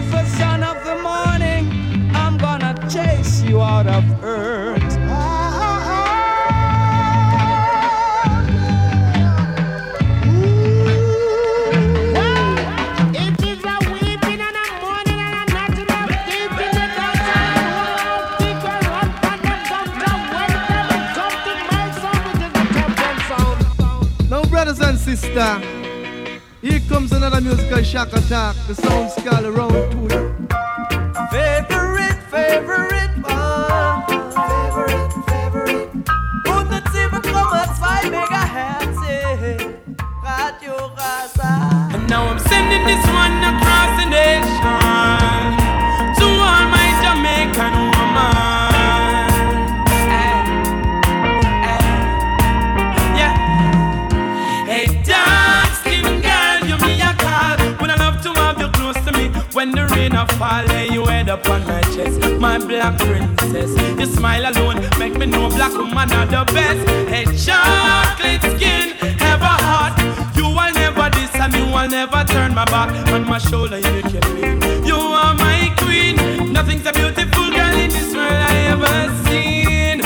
beautiful son of the morning. I'm gonna chase you out of earth. Now, another musical shock attack. The sound skull around to you. Favorite, favorite one. Favorite, favorite. 107,2 Megahertz. eh. Radio And now I'm sending this a fall? Lay you head up on my chest, my black princess. Your smile alone make me know black woman are the best. Hey, chocolate skin, ever hot. You will never diss and you will never turn my back on my shoulder. You can be. You are my queen. Nothing's a beautiful girl in this world I ever seen.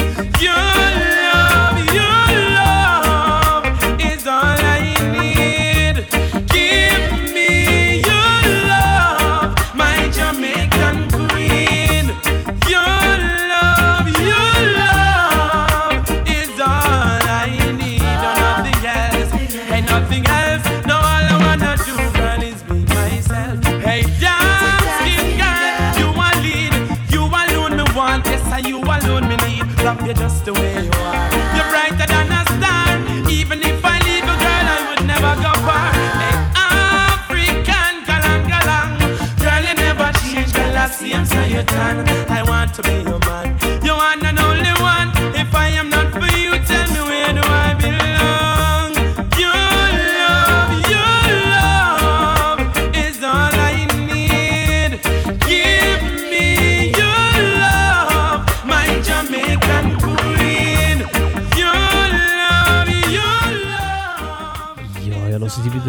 Your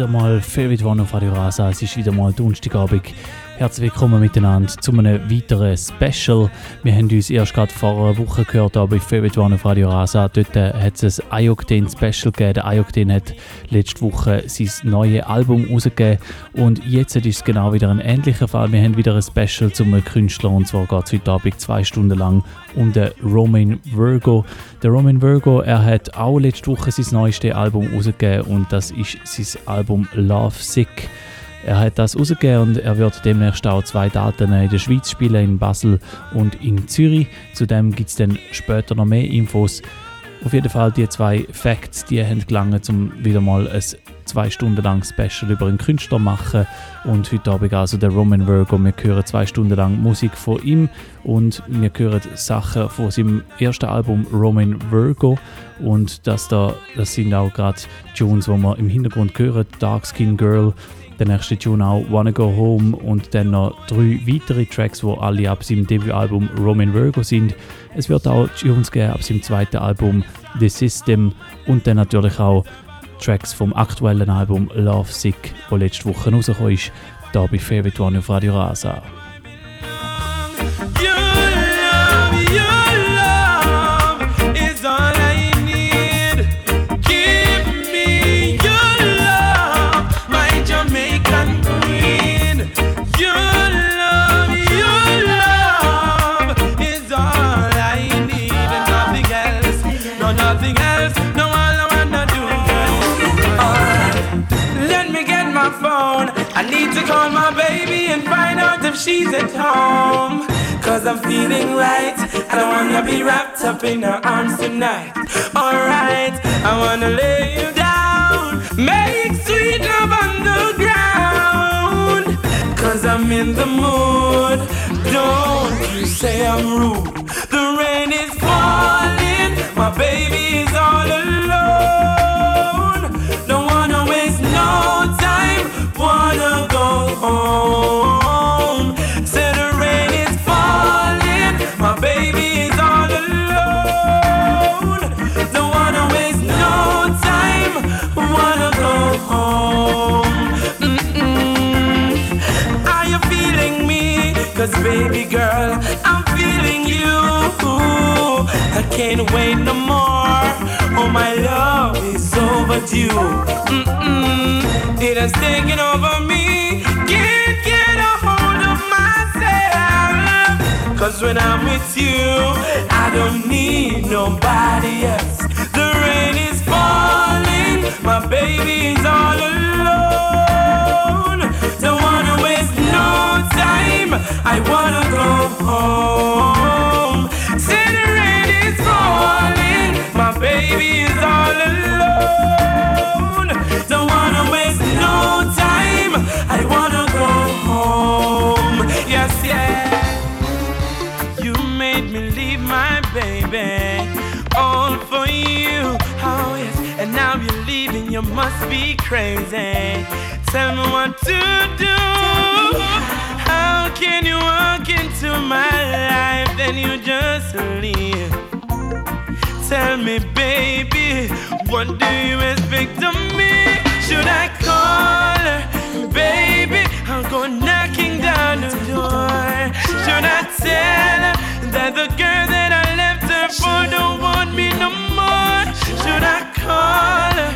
wieder mal Favorite One auf Radio Rasa. Es ist wieder mal Donnerstagabend. Herzlich willkommen miteinander zu einem weiteren Special. Wir haben uns erst gerade vor einer Woche gehört hier bei Favorite One auf Radio Rasa. Dort äh, hat es ein Ayokten Special gegeben. Der Ayokten hat letzte Woche sein neues Album rausgegeben. Und jetzt ist es genau wieder ein ähnlicher Fall. Wir haben wieder ein Special zum Künstler und zwar geht es heute Abend zwei Stunden lang um den Roman Virgo. Der Roman Virgo, er hat auch letzte Woche sein neuestes Album rausgegeben und das ist sein Album Love Sick. Er hat das rausgegeben und er wird demnächst auch zwei Daten in der Schweiz spielen, in Basel und in Zürich. Zudem gibt es dann später noch mehr Infos. Auf jeden Fall die zwei Facts, die haben gelangt, um wieder mal ein zwei Stunden lang Special über einen Künstler machen. Und heute Abend also der Roman Virgo. Wir hören zwei Stunden lang Musik von ihm und wir hören Sachen von seinem ersten Album Roman Virgo. Und das da, das sind auch gerade Tunes, die wir im Hintergrund hören. Dark Skin Girl, der nächste Tune auch Wanna Go Home und dann noch drei weitere Tracks, die alle ab seinem Debütalbum Roman Virgo sind. Es wird auch Tunes geben ab seinem zweiten Album The System und dann natürlich auch Tracks vom aktuellen Album Love Sick, das letzte Woche rausgekommen ist, hier bei Favorite One auf Radio Rasa. Your she's at home. Cause I'm feeling right. I don't wanna be wrapped up in her arms tonight. Alright, I wanna lay you down. Make sweet love on the ground. Cause I'm in the mood. Don't you say I'm rude. The rain is falling. My baby is all alone. Don't wanna waste no time. Wanna go home. Baby girl, I'm feeling you. I can't wait no more. Oh, my love is overdue. Mm-mm. It has taken over me. Can't get a hold of myself. Cause when I'm with you, I don't need nobody else. The rain is falling, my baby is all alone. Time. I wanna go home. Say the rain is falling, my baby is all alone. Don't wanna waste no time. I wanna go home. Yes, yeah. You made me leave my baby all for you. Oh yes, and now you're leaving. You must be crazy. Tell me what to do. Can you walk into my life then you just leave? Tell me, baby, what do you expect of me? Should I call her, baby? I'll go knocking down the door. Should I tell her that the girl that I left her for don't want me no more? Should I call her,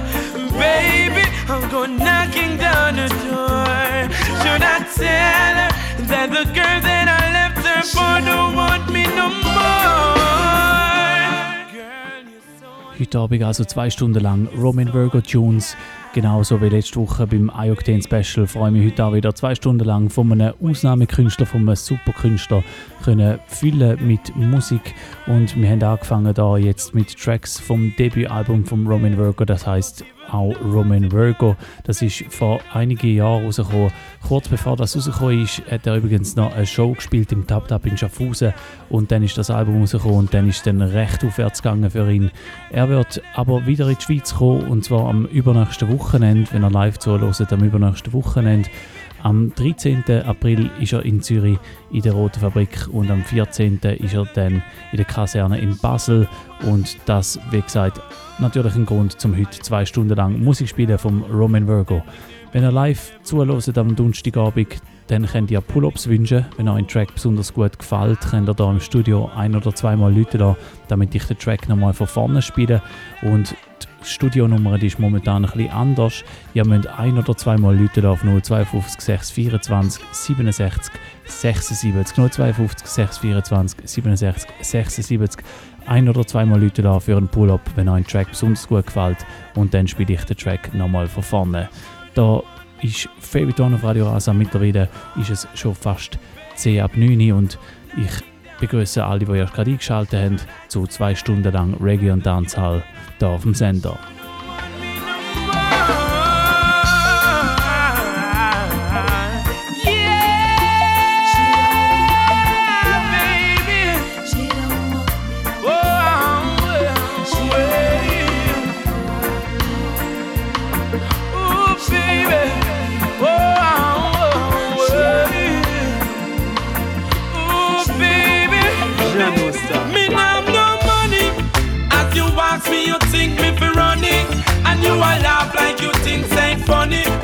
baby? I'll go knocking down the door. Should I tell her that the girl that I left her for don't want me no more? Heute Abend also zwei Stunden lang Roman Virgo Tunes. Genauso wie letzte Woche beim iOctane Special freue ich mich heute auch wieder zwei Stunden lang von einem Ausnahmekünstler, von einem Superkünstler können füllen mit Musik und wir haben angefangen da jetzt mit Tracks vom Debütalbum von Roman Virgo, das heißt auch Roman Virgo. Das ist vor einigen Jahren rausgekommen. Kurz bevor das rausgekommen ist, hat er übrigens noch eine Show gespielt im Tap Tap in Schaffhausen und dann ist das Album rausgekommen und dann ist dann recht aufwärts gegangen für ihn. Er wird aber wieder in die Schweiz kommen und zwar am übernächsten Wochenende, wenn er live zuhört, am übernächsten Wochenende. Am 13. April ist er in Zürich in der Roten Fabrik und am 14. ist er dann in der Kaserne in Basel. Und das, wie gesagt, natürlich ein Grund, zum heute zwei Stunden lang Musik spielen vom Roman Virgo. Wenn ihr live zuhört am Donnerstagabend, dann könnt ihr Pull-Ups wünschen. Wenn euch ein Track besonders gut gefällt, könnt ihr hier im Studio ein- oder zweimal Leute da, damit ich den Track nochmal von vorne spiele. Und Studionummer die ist momentan ein bisschen anders. Ihr müsst ein- oder zweimal Leute auf 052 624 67 76 052 624 67 76 ein- oder zweimal Leute da für einen Pull-Up, wenn euch ein Track besonders gut gefällt. Und dann spiele ich den Track nochmal von vorne. Da ist Favorite One auf Radio Rasa. Mittlerweile ist es schon fast 10 ab 9 Uhr und ich begrüße alle, die erst gerade eingeschaltet haben, zu zwei Stunden lang Reggae und Dancehall hier auf dem Sender.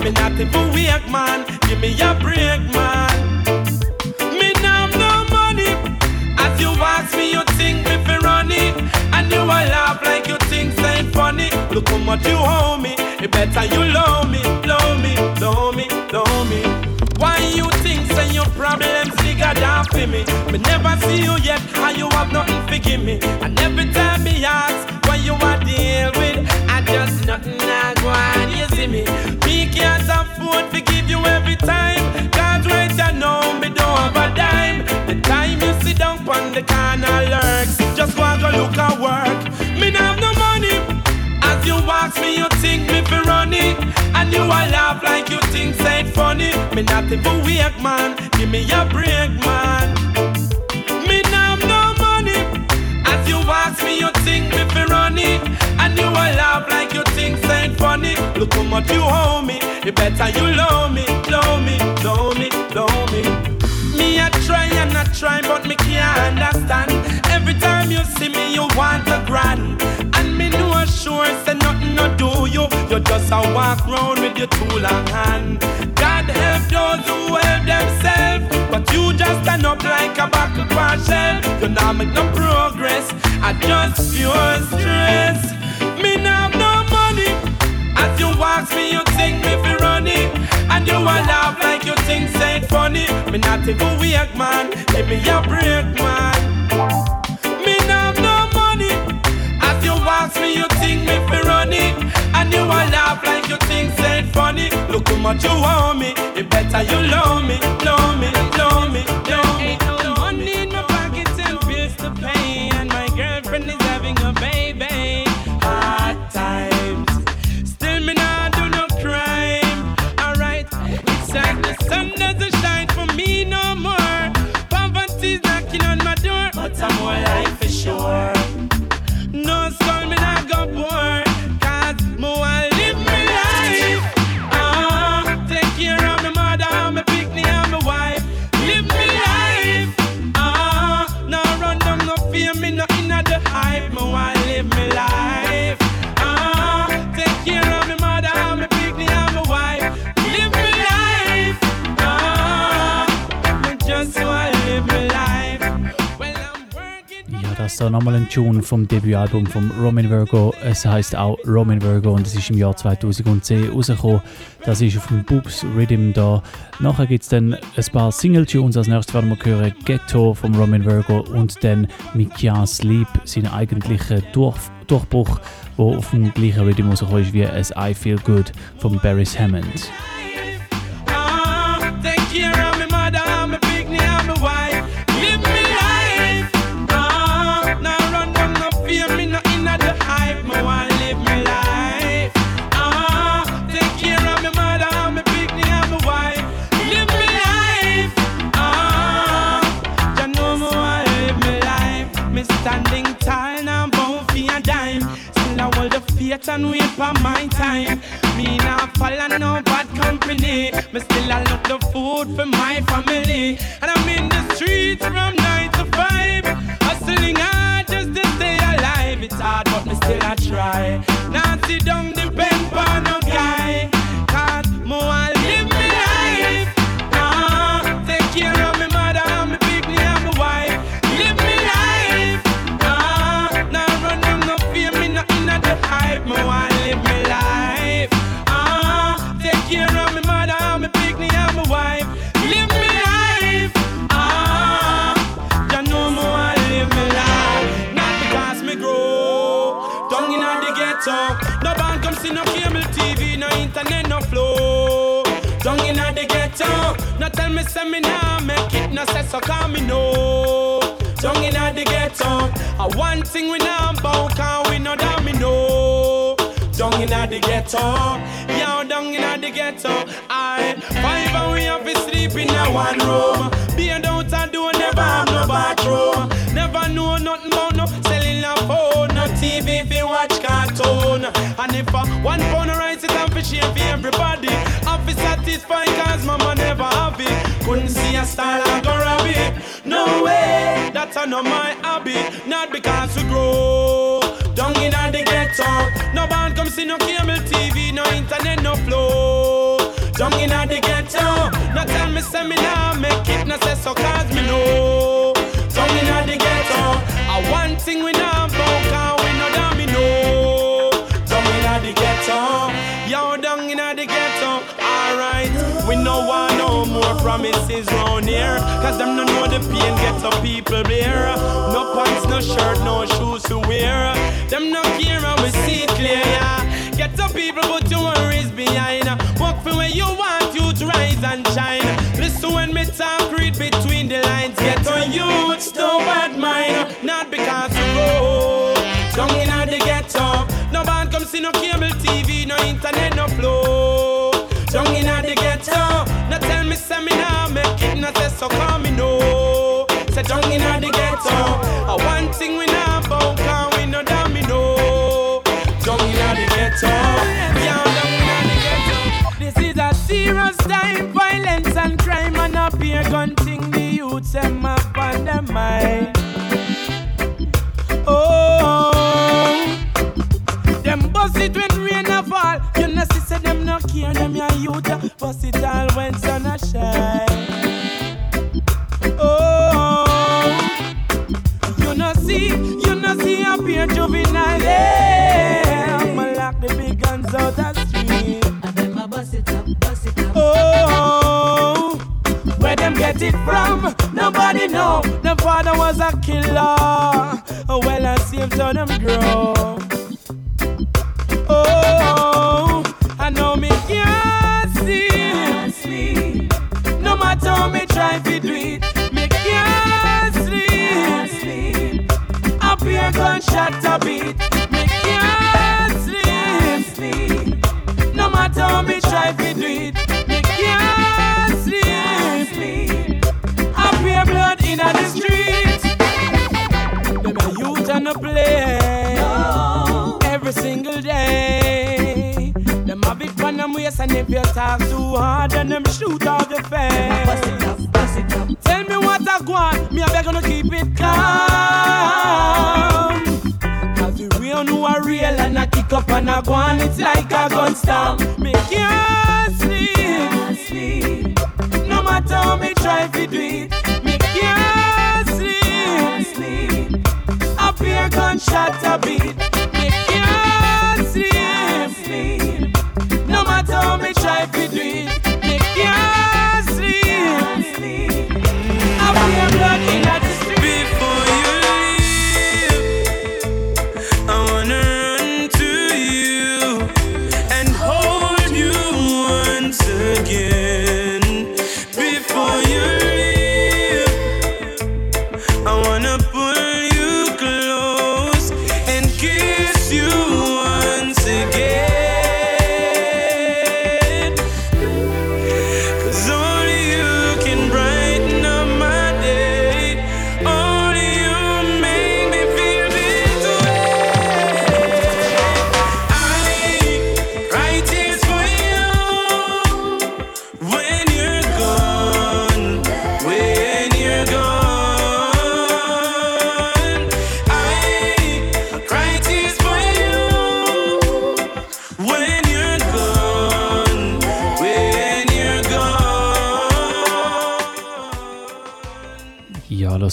Me not even wake man, give me a break man. Me have no money. As you ask me, you think me fi run it, and you a laugh like you think ain't funny. Look how much you owe me, it better you love me, love me, love me, love me. Why you think say your problems bigger than for me? Me never see you yet, and you have nothing to give me. And every time me ask what you want deal with, I just nothing I go on. You see me? Can't afford to give you every time. Cause right you know me don't have a dime. The time you sit down on the corner lurks, just want to look at work. Me not have no money. As you ask me, you think me fi run it And you a laugh like you think say it funny Me not even wake man, give me a break man Me not have no money As you ask me, you think me fi run it And you a laugh like you things ain't funny. Look how much you owe me. The better you love me, love me, love me, love me. Me a try and I try, but me can't understand. Every time you see me, you want a grand. And me no sure say nothing no do you. You just a walk round with your tool long hand. God help those who help themselves, but you just stand up like a buckle partial. You not make no progress. I just pure stress. Me now. As you watch me, you think me fi running, and you a laugh like you think say funny. Me not even weak man, give me a break man. Me not have no money. As you watch me, you think me fi running, and you a laugh like you think say funny. Look how much you owe me, it better you love me, love me, love me. Sure. No skull me not go poor, das da nochmal ein Tune vom Debütalbum von Roman Virgo. Es heißt auch Roman Virgo und es ist im Jahr 2010 rausgekommen. Das ist auf dem Boobs Rhythm da. Nachher gibt es dann ein paar Single-Tunes. Als nächstes werden wir hören Ghetto vom Roman Virgo und dann Can't Sleep, sein eigentlicher Durch Durchbruch, der auf dem gleichen Rhythm rausgekommen ist wie ein I Feel Good von Barris Hammond. And wait for my time. Me not follow no bad company. Me still I look the food for my family. And I'm in the streets from nine to five. Hustling hard just to stay alive. It's hard, but me still I try. Sit down, depend on no guy. Cause more the ghetto. Tell me say me nah make it, no say so call me no. Down inna the ghetto. A one thing we know about, can we me know. Down inna the ghetto, yo, down inna the ghetto. I five and we have to sleep in a one room. Being out and do never have no bathroom. Never know nothing about no selling a phone, no TV you watch cartoon. And if uh, one pound of rice is and for share for everybody, I'm fi satisfied cause mama never have it. Couldn't see a style I go rob it. No way, that's not my hobby. Not because we grow down in the ghetto. No band come see no cable TV, no internet, no flow. Down in the ghetto. No tell me say me nah make it, no say so cause me know. Down in the ghetto. A one thing we know about, promises round here. Cause them no know the pain ghetto people bear. No pants, no shirt, no shoes to wear. Them no care and we see it clear, yeah. Ghetto people put your worries behind. Walk for where you want you to rise and shine. Listen when me talk, read between the lines. Get Ghetto youths, no bad mind. Not because you go down in the ghetto. No band come see no cable TV, no internet, no flow. Down in the ghetto. No tell me say me nah make it, no say so call me no. Say down in the ghetto. A one thing we know about, can we me know. Down in the ghetto. Yeah, down in the ghetto. This is a serious time, violence and crime and a beer gun thing. The youths them up on their mind. Oh, them bust it when rain a fall. You them no care, them your youth. Bust it all when sun a shine. Oh, you know, see, you know, see a pure juvenile. Yeah, I'ma lock the big guns out the street. And them a bust it up, bust it up. Oh, where them get it from. Nobody know. The father was a killer. Oh, well, I see him turn them grow. If you talk too hard, then them shoot off your face. Tell me what I want, me I beg to keep it calm. Cause the real know are real and I kick up and I go on, it's like a gun storm. Me can't sleep, no matter how me try to do it. Me can't sleep, up here gunshot a beat.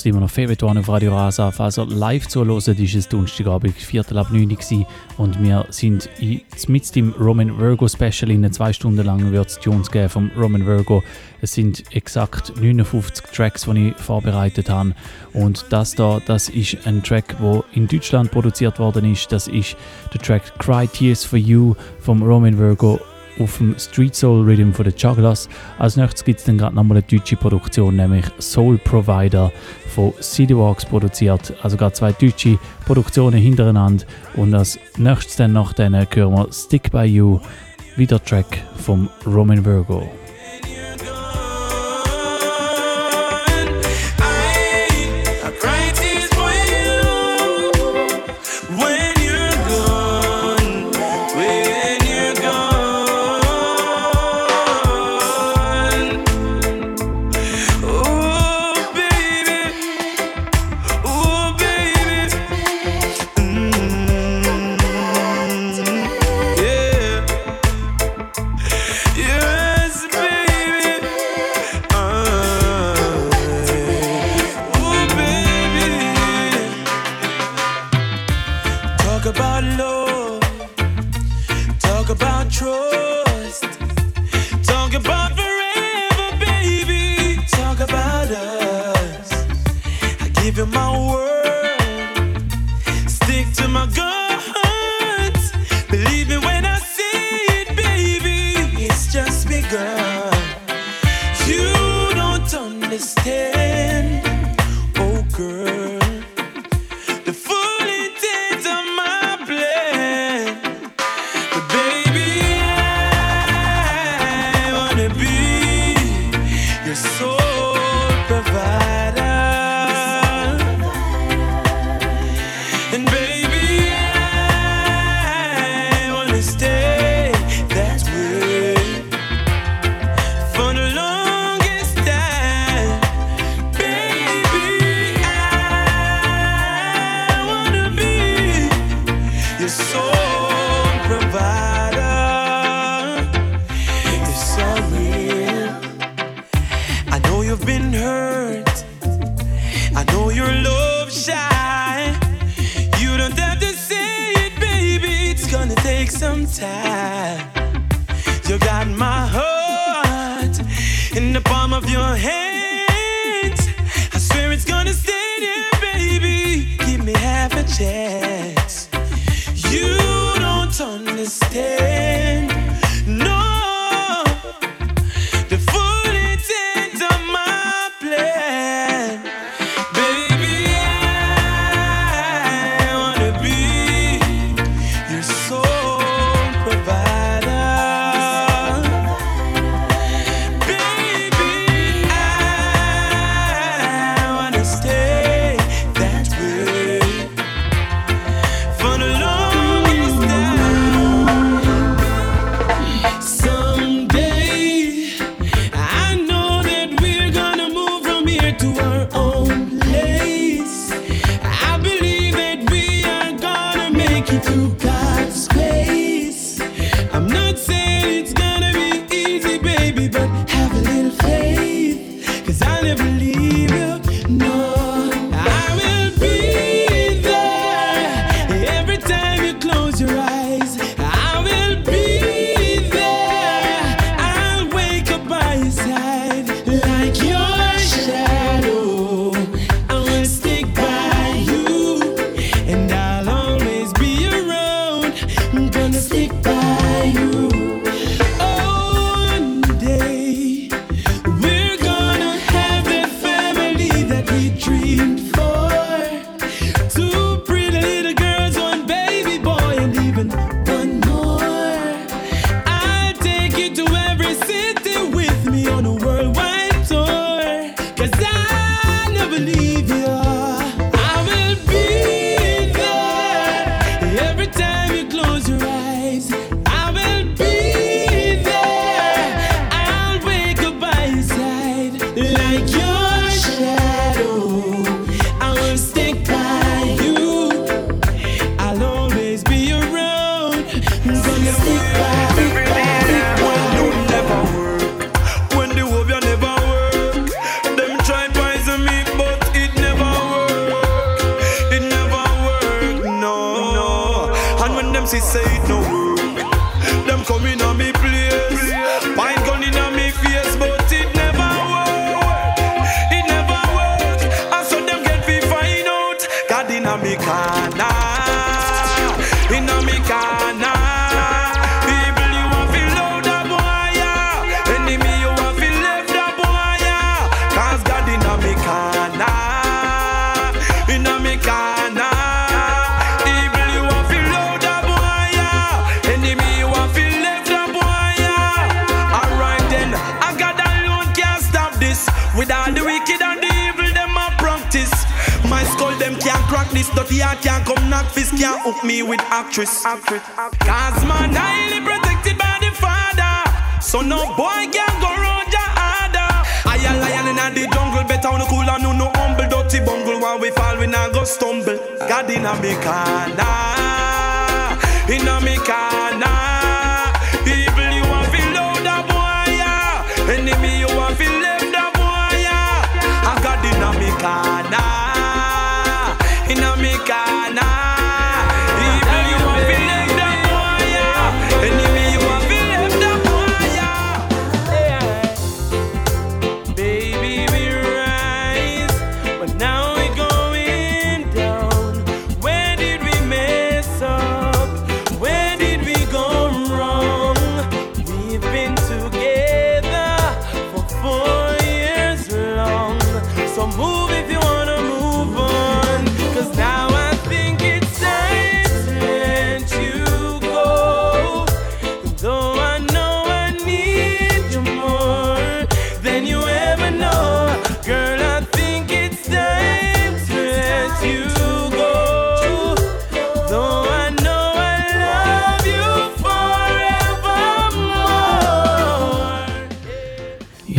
Lasst immer noch One auf Radio Rasa. Falls ihr live zuhört, ist es Donnerstagabend, Viertel ab 9 Uhr und wir sind in, mit dem Roman Virgo Special. In zwei Stunden lang wird es Tunes geben vom Roman Virgo. Es sind exakt 59 Tracks, die ich vorbereitet habe. Und das da, das ist ein Track, der in Deutschland produziert worden ist. Das ist der Track Cry Tears for You vom Roman Virgo auf dem Street Soul Rhythm von den Jugglers. Als nächstes gibt es dann gerade nochmal eine deutsche Produktion, nämlich Soul Provider von Citywalks produziert. Also gerade zwei deutsche Produktionen hintereinander. Und als nächstes dann nach denen hören wir Stick By You, wieder Track vom Roman Virgo. God can't come knock fist, can't hook me with actress. Cause man, highly protected by the father. So no boy can go round your harder. I a lion in the jungle, better on the cooler, no no humble. Dirty bungle, when we fall, we not go stumble. God in a me corner, in a me corner. in a me corner.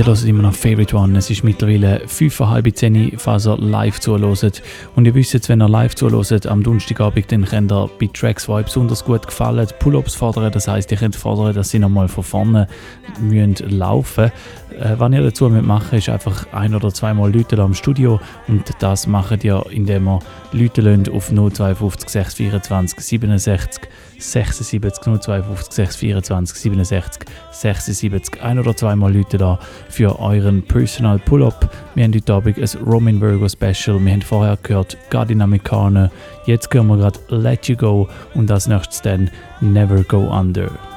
Ihr hört immer noch Favorite One. Es ist mittlerweile 5,5 10 falls ihr live zuhört. Und ihr wisst, wenn ihr live zuhört am Donnerstagabend, dann könnt ihr bei Tracks, die euch besonders gut gefallen, Pull-Ups fordern. Das heisst, ihr könnt fordern, dass sie nochmal von vorne müssen laufen äh, Was ihr dazu machen ist einfach ein- oder zweimal Leute am Studio. Und das macht ihr, indem ihr Leute auf 052 624 67 76 052 624 67 76 ein oder zweimal Leute da für euren Personal Pull-Up. Wir haben heute Abend ein Roman Virgo Special. Wir haben vorher gehört Gardin Amerikaner. Jetzt hören wir gerade Let You Go und als nächstes dann Never Go Under.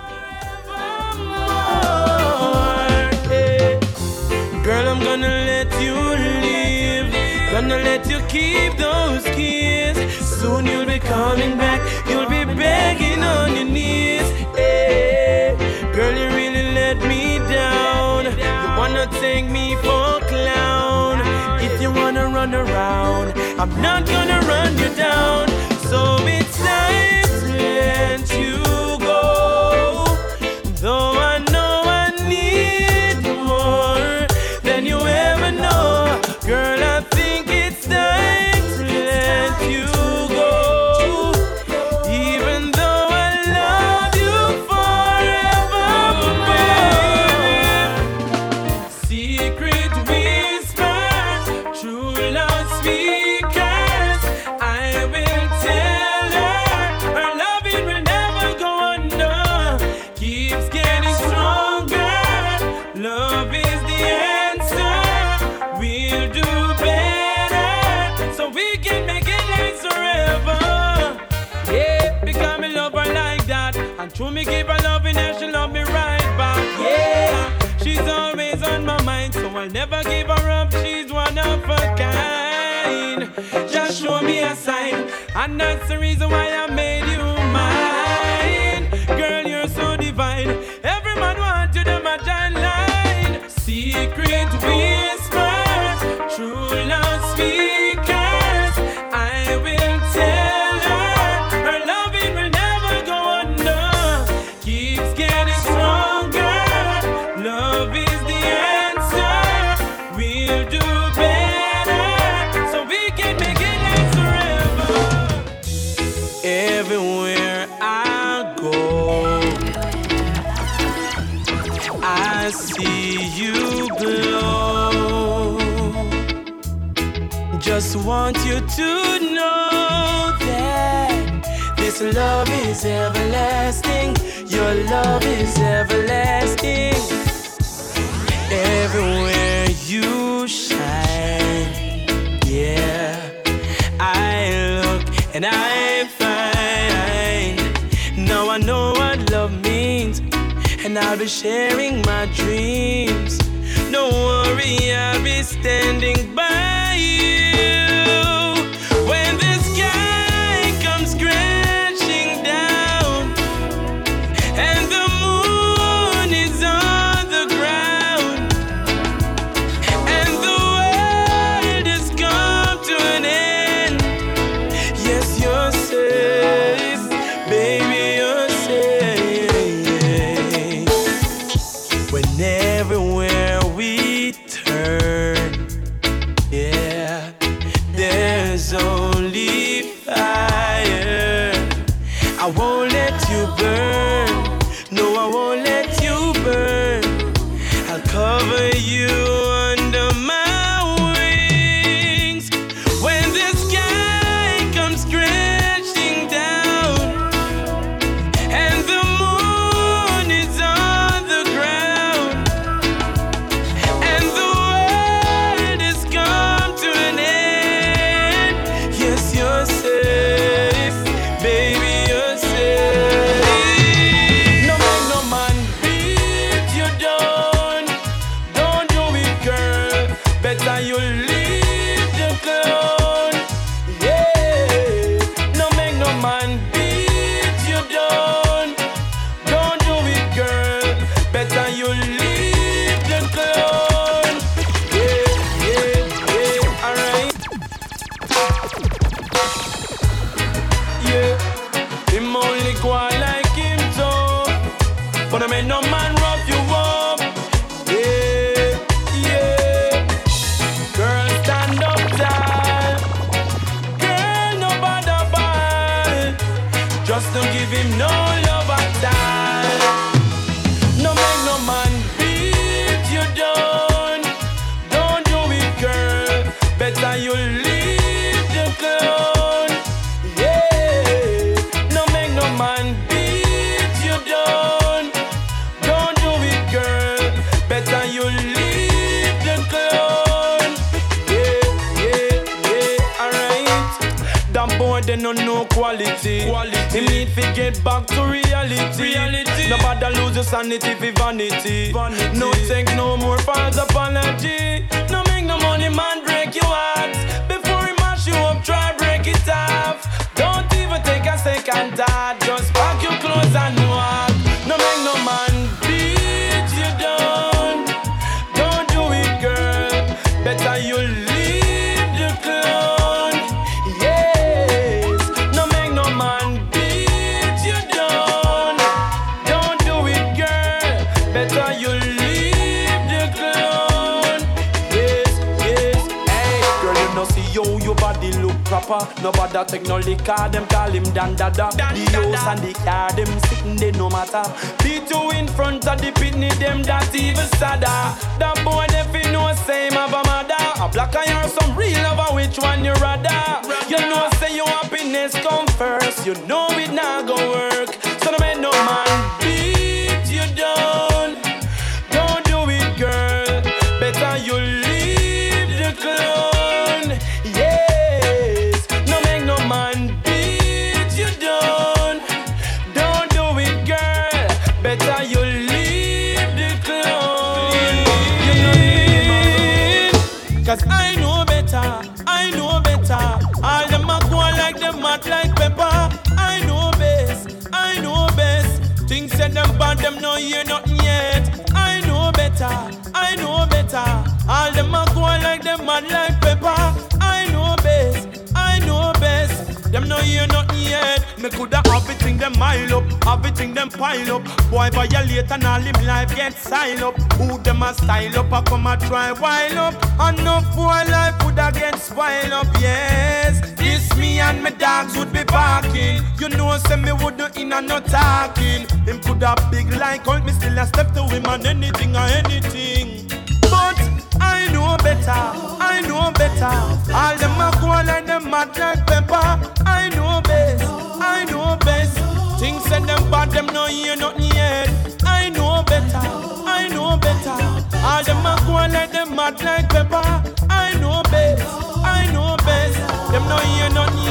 me a sign, and that's the reason why I made you. want you to know that this love is everlasting. Your love is everlasting. Everywhere you shine, yeah. I look and I find. Now I know what love means, and I'll be sharing my dreams. No worry, I'll be standing no know quality. Quality. Him need to get back to reality. Reality. Nobody lose your sanity for vanity. vanity. No take no more false apology. No make no money, man, break your heart. Before he mash you up, try break it off. Don't even take a second thought. Just pack your clothes and Nobody take no liquor, them call him Dan Dada. The house and the car, them sitting there no matter. Beat you in front of the pitney, them that even sadder. That boy, they fi know same have a mother. A black eye or some real lover, which one you rather? You know, say your happiness come first. You know it not go work. Like like pepper. I know best. I know best. Them no hear nothing yet. Me coulda have it thing them mile up, have it thing them pile up. Boy violate and all him life get sign up. Who them a style up, I come a try while up. And no boy life woulda get spoil up. Yes, this me and my dogs would be barking. You know, say me would do in and no talking. Him coulda big like Hulk, me still a step to him on anything or anything. Know better, I know better. All them a go like them mad like pepper. I know best, I know best. Things said them bad, them no hear nothing yet. I know better, I know better. All them a go like them mad like pepper. I know best, I know best. Them no hear nothing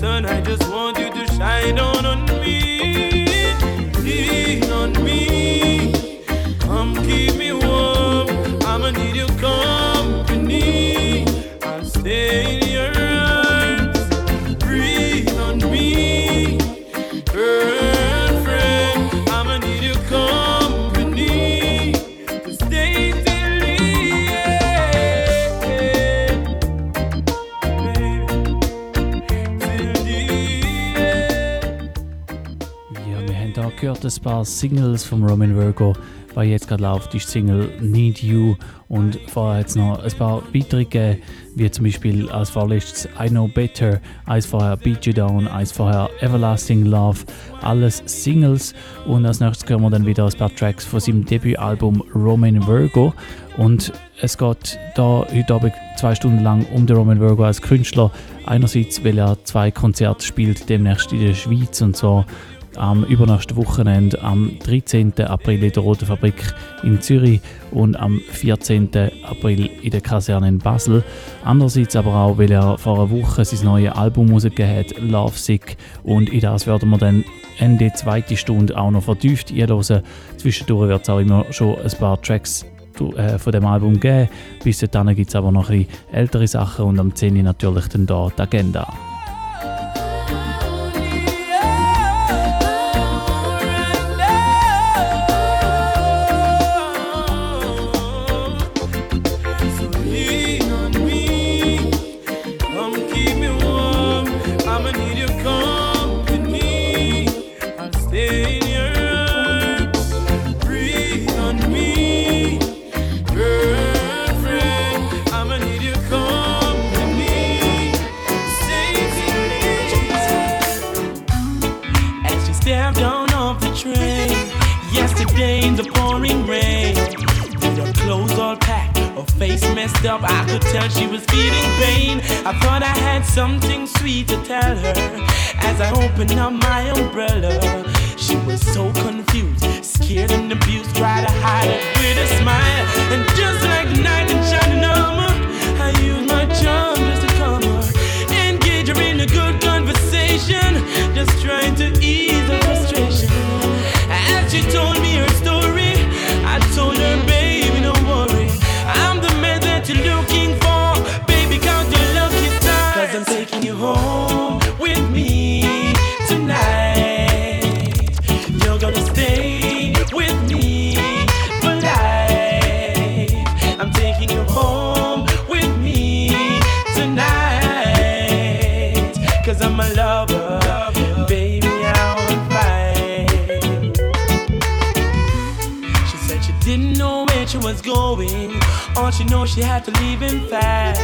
sun, I just gehört ein paar Singles von Roman Virgo. Was jetzt gerade läuft, ist die Single Need You und vorher hat es noch ein paar weitere wie zum Beispiel als vorletztes I Know Better, eins vorher Beat You Down, eins vorher Everlasting Love, alles Singles und als nächstes hören wir dann wieder ein paar Tracks von seinem Debütalbum Roman Virgo und es geht da heute Abend zwei Stunden lang um den Roman Virgo als Künstler. Einerseits, weil er zwei Konzerte spielt, demnächst in der Schweiz und so am übernächsten Wochenende am 13. April in der Roten Fabrik in Zürich und am 14. April in der Kaserne in Basel. Andererseits aber auch, weil er vor einer Woche sein neues Album rausgegeben hat, Love Sick. Und in das werden wir dann Ende zweite Stunde auch noch vertieft einhören. Zwischendurch wird es auch immer schon ein paar Tracks äh, von dem Album geben. Bis dahin gibt es aber noch ein ältere Sachen und am 10. natürlich dann da die Agenda. Up. I could tell she was feeling pain. I thought I had something sweet to tell her. As I opened up my umbrella, she was so confused, scared and abused. Tried to hide it with a smile, and just like night in shining armor, I used my charm just to calm her, engage her in a good conversation, just trying to ease her frustration. As she told me home with me tonight. You're gonna stay with me for life. I'm taking you home with me tonight. Cause I'm a lover. Baby, I'm. She said she didn't know where she was going. All she knows she had to leave him fast.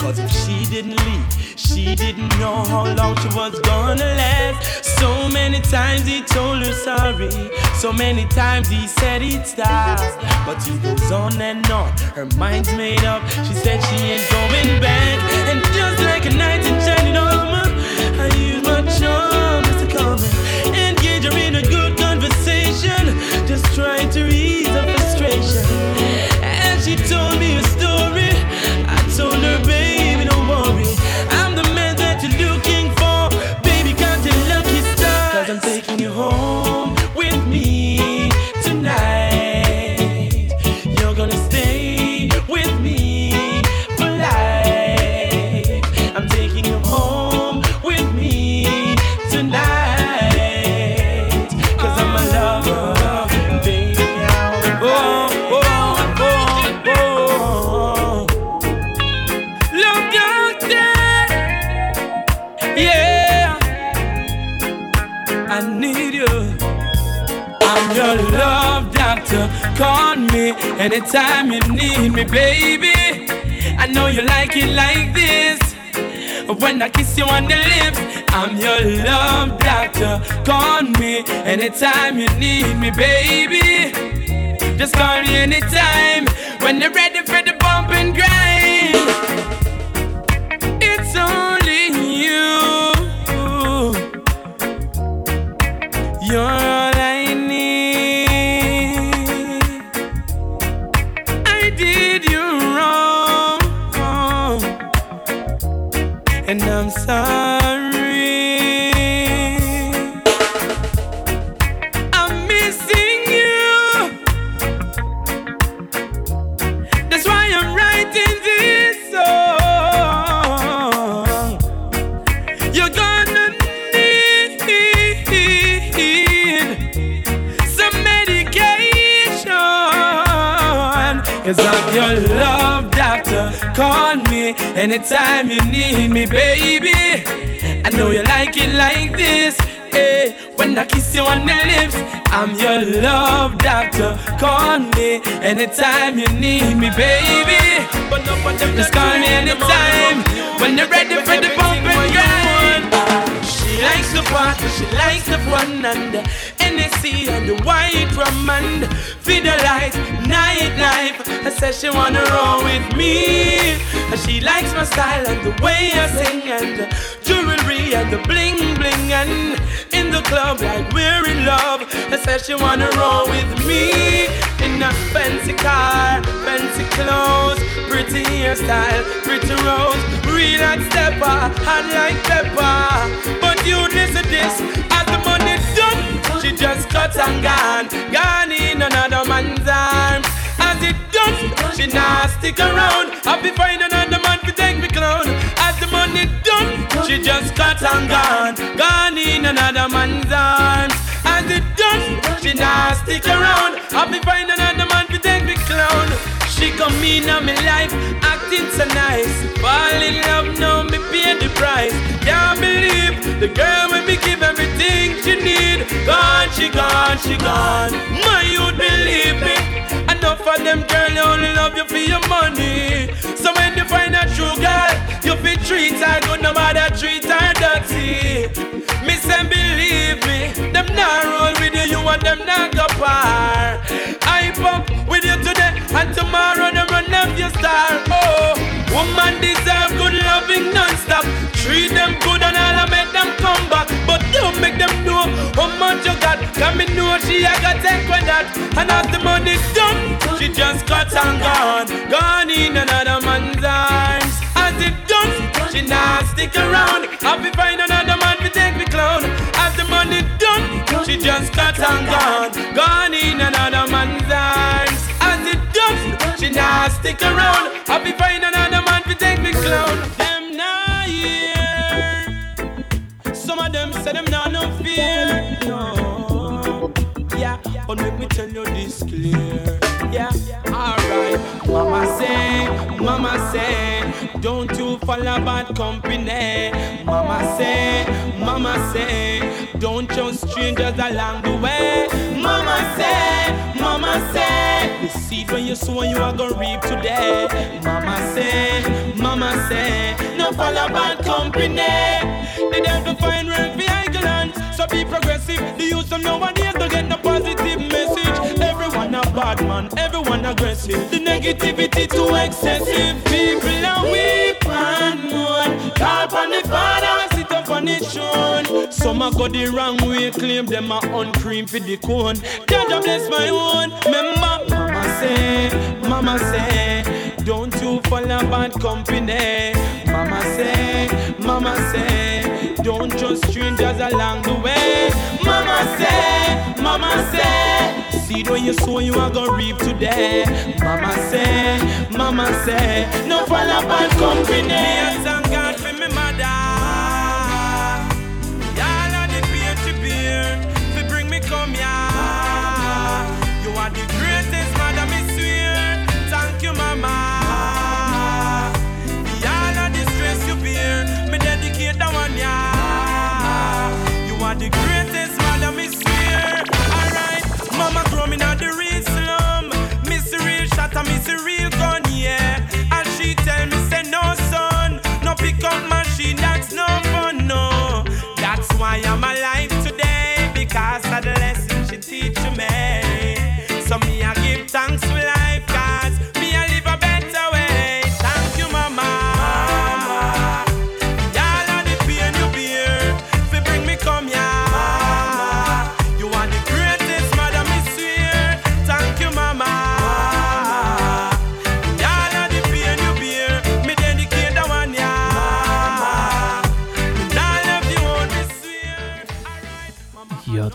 Cause if she didn't leave, she didn't know how long she was gonna last. So many times he told her sorry. So many times he said he'd stop. But he goes on and on. Her mind's made up. She said she ain't going back. And just like a knight in shining armor, I use my charm to come and engage her in a good conversation. Just trying to ease her frustration. And she told me taking you home doctor. Call me anytime you need me, baby. I know you like it like this. When I kiss you on the lips, I'm your love doctor. Call me anytime you need me, baby. Just call me anytime when you're ready for the bump and grind. It's only you. You're anytime you need me, baby. I know you like it like this. Hey, when I kiss you on the lips, I'm your love doctor. Call me anytime you need me, baby. Just call me anytime when you're ready for the bump and grind. She likes the party, she likes the fun and the Hennessy and the white rum and feed the light, night life. I said she wanna roll with me. And she likes my style and the way I sing and the jewelry and the bling bling and the club like we're in love. I said she wanna roll with me in a fancy car, fancy clothes, pretty hairstyle, pretty rose, real like stepper, hot like pepper. But you listen this, as the money done, she just cut and gone, gone in another man's arms. As it done, she not stick around. Be find another man to take me As the money done, she just cut and gone, gone in another man's arms. As it done, she not stick around. I'll be find another man to take me clown. She come in on me life, acting so nice. Fall in love now, me pay the price. Can't believe the girl when me give everything she need. Gone, she gone, she gone. My youth believe me. Enough of them girl, they only love you for your money. So when you find a true girl, you feel treat her good, no matter treat her dirty. Me say believe me, them not roll with you, you and them not go far. And tomorrow them run up your star. Oh, man deserve good loving non-stop. Treat them good and all I make them come back. But don't make them know how much you got. Can me know she I got take with that. And as the money done, she just got and gone. Gone in another man's arms. As it done, she not stick around. I'll be find another man to take me clown. As the money done, she just got and gone. Gone in another stick around. I'll be find another man to take me clown. Them not here. Some of them say them not no fear. No. Yeah, but let me tell you this clear. Yeah, alright. Mama say, Mama say, don't you follow bad company. Mama say, Mama say, don't trust strangers along the way. Mama say, seed when you sow you are gonna reap today. Mama say, Mama say, no follow bad company. They don't to find work for England, so be progressive. The youth of nowadays don't get no positive message. Everyone a bad man, everyone aggressive. The negativity too excessive. People are weak and mourn. Call on the father, on his throne. Some a go the wrong way, claim them a uncream for the cone. God bless my own. Remember, mama say, mama say, don't you fall follow bad company. Mama say, mama say, don't trust strangers along the way. Mama say, mama say, seed when you sow you are gonna reap today. Mama say, mama say, no follow bad company. Up machine, that's no fun, no. That's why I'm alive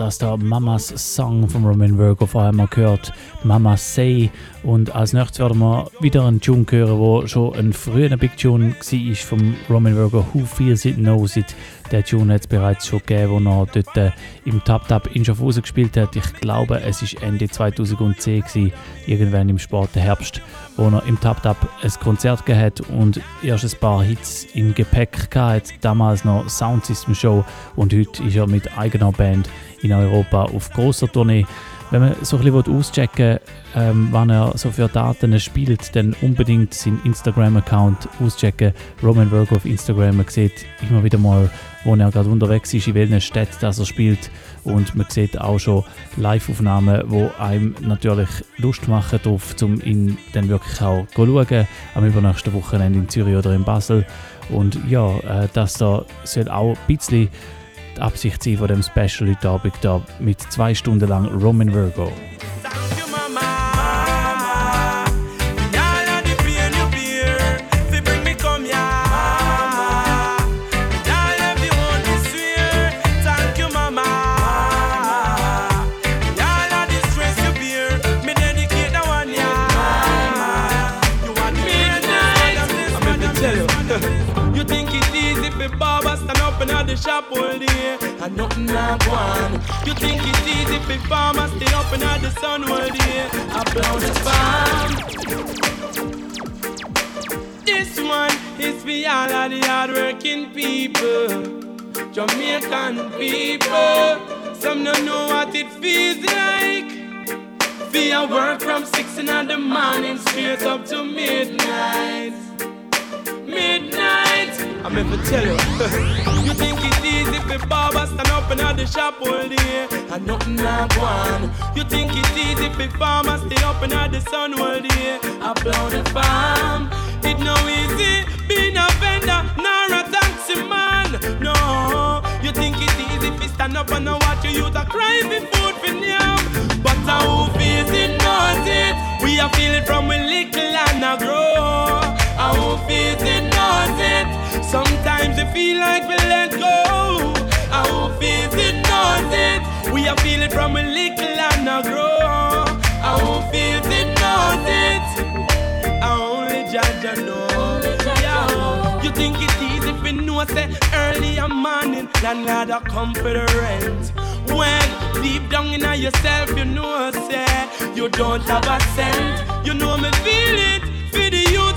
mama. Ja, das ist der Mamas Song von Roman Virgo vorher mal gehört. Mama Say. Und als nächstes werden wir wieder einen Tune hören, der schon ein früher Big Tune war vom Roman Virgo. Who Feels It Knows It. Der Tune hat es bereits schon gegeben, wo er dort äh, im Tap Tap in Schaffhausen gespielt hat. Ich glaube, es war Ende 2010, gewesen, irgendwann im späten Herbst, wo er im Tap Tap ein Konzert hat und erst ein paar Hits im Gepäck hatte. Damals noch Sound System Show und heute ist er mit eigener Band in Europa auf großer Tournee. Wenn man so ein bisschen auschecken will, ähm, wann er so für Daten spielt, dann unbedingt seinen Instagram-Account auschecken. Roman Virgo auf Instagram. Man sieht immer wieder mal, wo er gerade unterwegs ist, in welchen Städten dass er spielt. Und man sieht auch schon Live-Aufnahmen, die einem natürlich Lust machen darauf, um ihn dann wirklich auch zu schauen. Am übernächsten Wochenende in Zürich oder in Basel. Und ja, äh, das da soll auch ein bisschen Absicht sein von dem Special heute Abend da mit zwei Stunden lang Roman Virgo. Up the shop all day and nothing not one. You think it's easy for farmers stay up in the sun all day I blow the farm. This one is for all of the hardworking people, Jamaican people. Some don't know what it feels like. Feel work from six in the morning straight up to midnight midnight. I'm ever tell you. you think it's easy for Baba stand up in the shop all day and nothing not one. You think it's easy for farmers stay up in the sun all day. I blow the farm. It no easy being a vendor, nor a taxi man. No, you think it's easy you stand up and watch your youth a cry for food for now. But I how feels it knows it. We are feeling from we little and a grow. How feels it knows it. Sometimes we feel like we let go. How feels it knows it. We are feeling from we little and a grow. How feels it knows it. I only Jah know. Yeah. You think it's easy if you know say early in morning landlord a come for the rent. When deep down in yourself you know say you don't have a cent. You know me feel it for the youth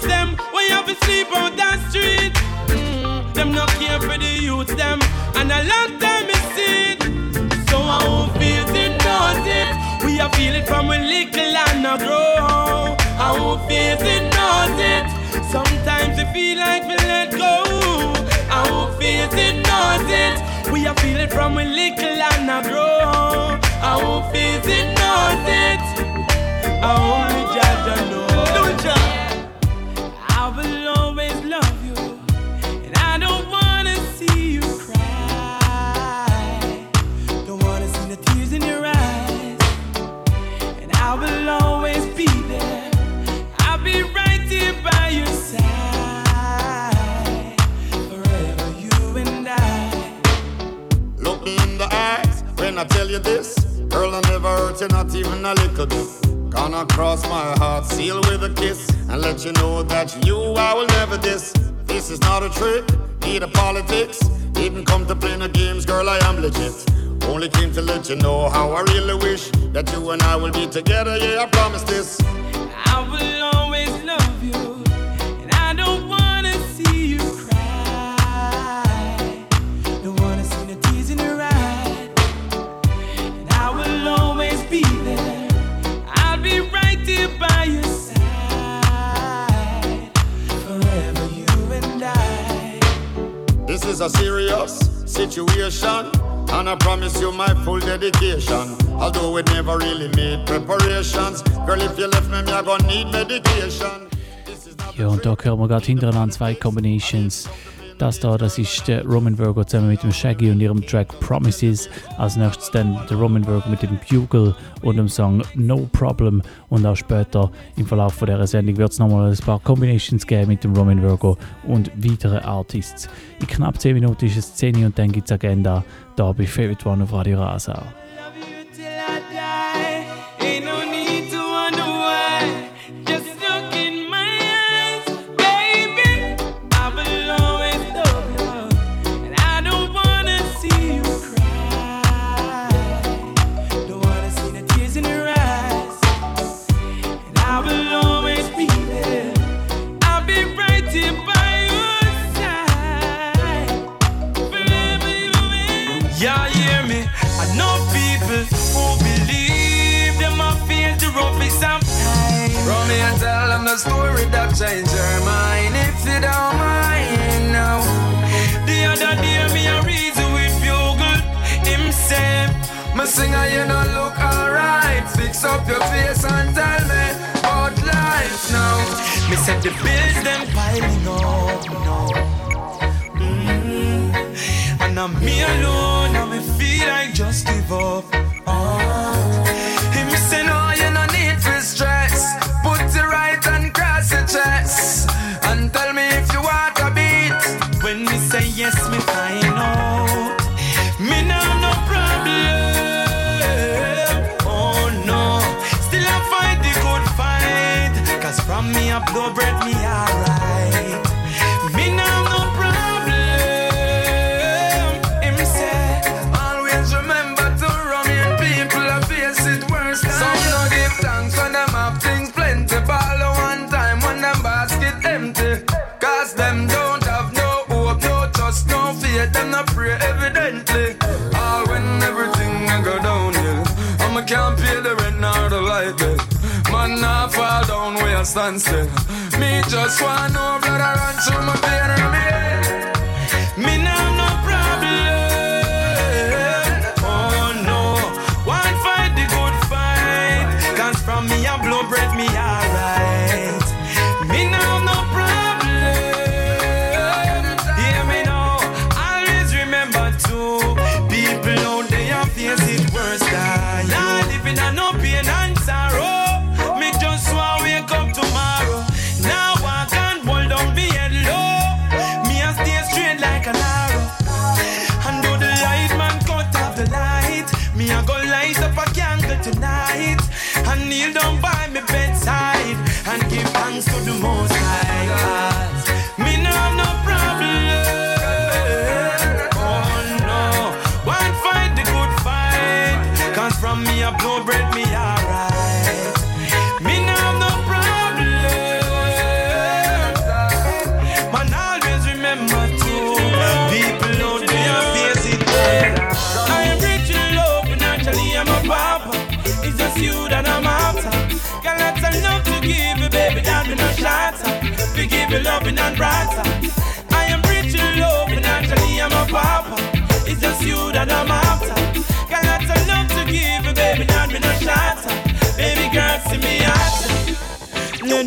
them you have to sleep on that street. Mm, them not care for the youth them and a long time is it. So I won't feel it, knows it. We are feeling from a little and a grow. I won't feel it, knows it. Sometimes we feel like we let go. I won't feel it, knows it. We are feeling from a little and a grow. I won't feel it, knows it. I only judge know. When I tell you this. Girl, I never hurt you, not even a little bit. Gonna cross my heart, seal with a kiss, and let you know that you I will never diss. This is not a trick, a politics. Didn't come to play no games, girl, I am legit. Only came to let you know how I really wish that you and I will be together, yeah, I promise this. I will always love you, This is a serious situation, and I promise you my full dedication. Although we never really made preparations, girl, if you left me, me I gonna need medication. This is not Ja, und da hören wir gerade hintereinander zwei Combinations. Das da, das ist der Roman Virgo zusammen mit dem Shaggy und ihrem Track Promises. Als nächstes dann der Roman Virgo mit dem Bugle und dem Song No Problem. Und auch später im Verlauf von dieser Sendung wird es nochmal ein paar Combinations geben mit dem Roman Virgo und weiteren Artists. In knapp 10 Minuten ist es 10 Uhr und dann gibt es Agenda da bei Favorite One auf Radio Rasa. Tell story that changed your mind if you don't mind now. The other day me a reason with bugle himself. My singer, you don't look alright. Fix up your face and tell me about life now. Me said the bills them piling up now. Mm. And I'm me alone, and me feel like just give up. Oh. Down where I stand still Me just want no blood I run through my vein and me head me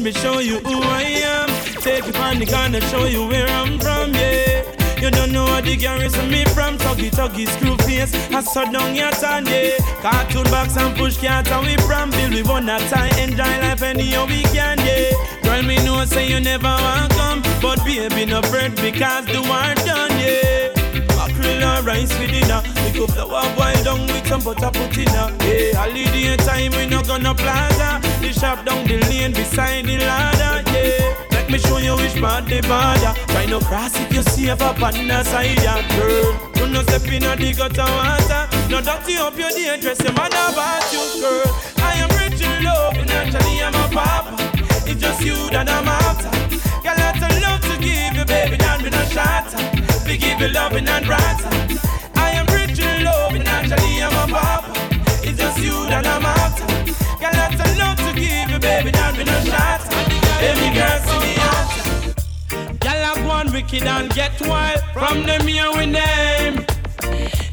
me show you who I am. Take you on the gun and show you where I'm from, yeah. You don't know what the garrison me from. Tuggy tuggy screw face. I saw down your tan, yeah. Cartoon box and push cat and we from Bill We wanna tie enjoy life anyhow we can, yeah. Girl me know say you never want come. But baby no fret because the war done, yeah Mackerel and rice with dinner. We go flour boil down with some butter put in her Yeah, holiday time we no gonna plaza. The shop down the lane beside the ladder, yeah. Let me show you which part the border. Try no cross if you safe up on the side, yeah, girl. You no step in the gutter water. No dirty up your day dress your mother about you, girl. I am rich in love, financially I'm a papa It's just you that I'm after. Got lots of love to give you, baby, not with no shatter We give you loving and brighter I am rich in love, financially I'm a papa It's just you that I'm after. Got lots of love to give you, baby, not with no shatter Baby girl, see me after Y'all have one wicked and get wild From them here we name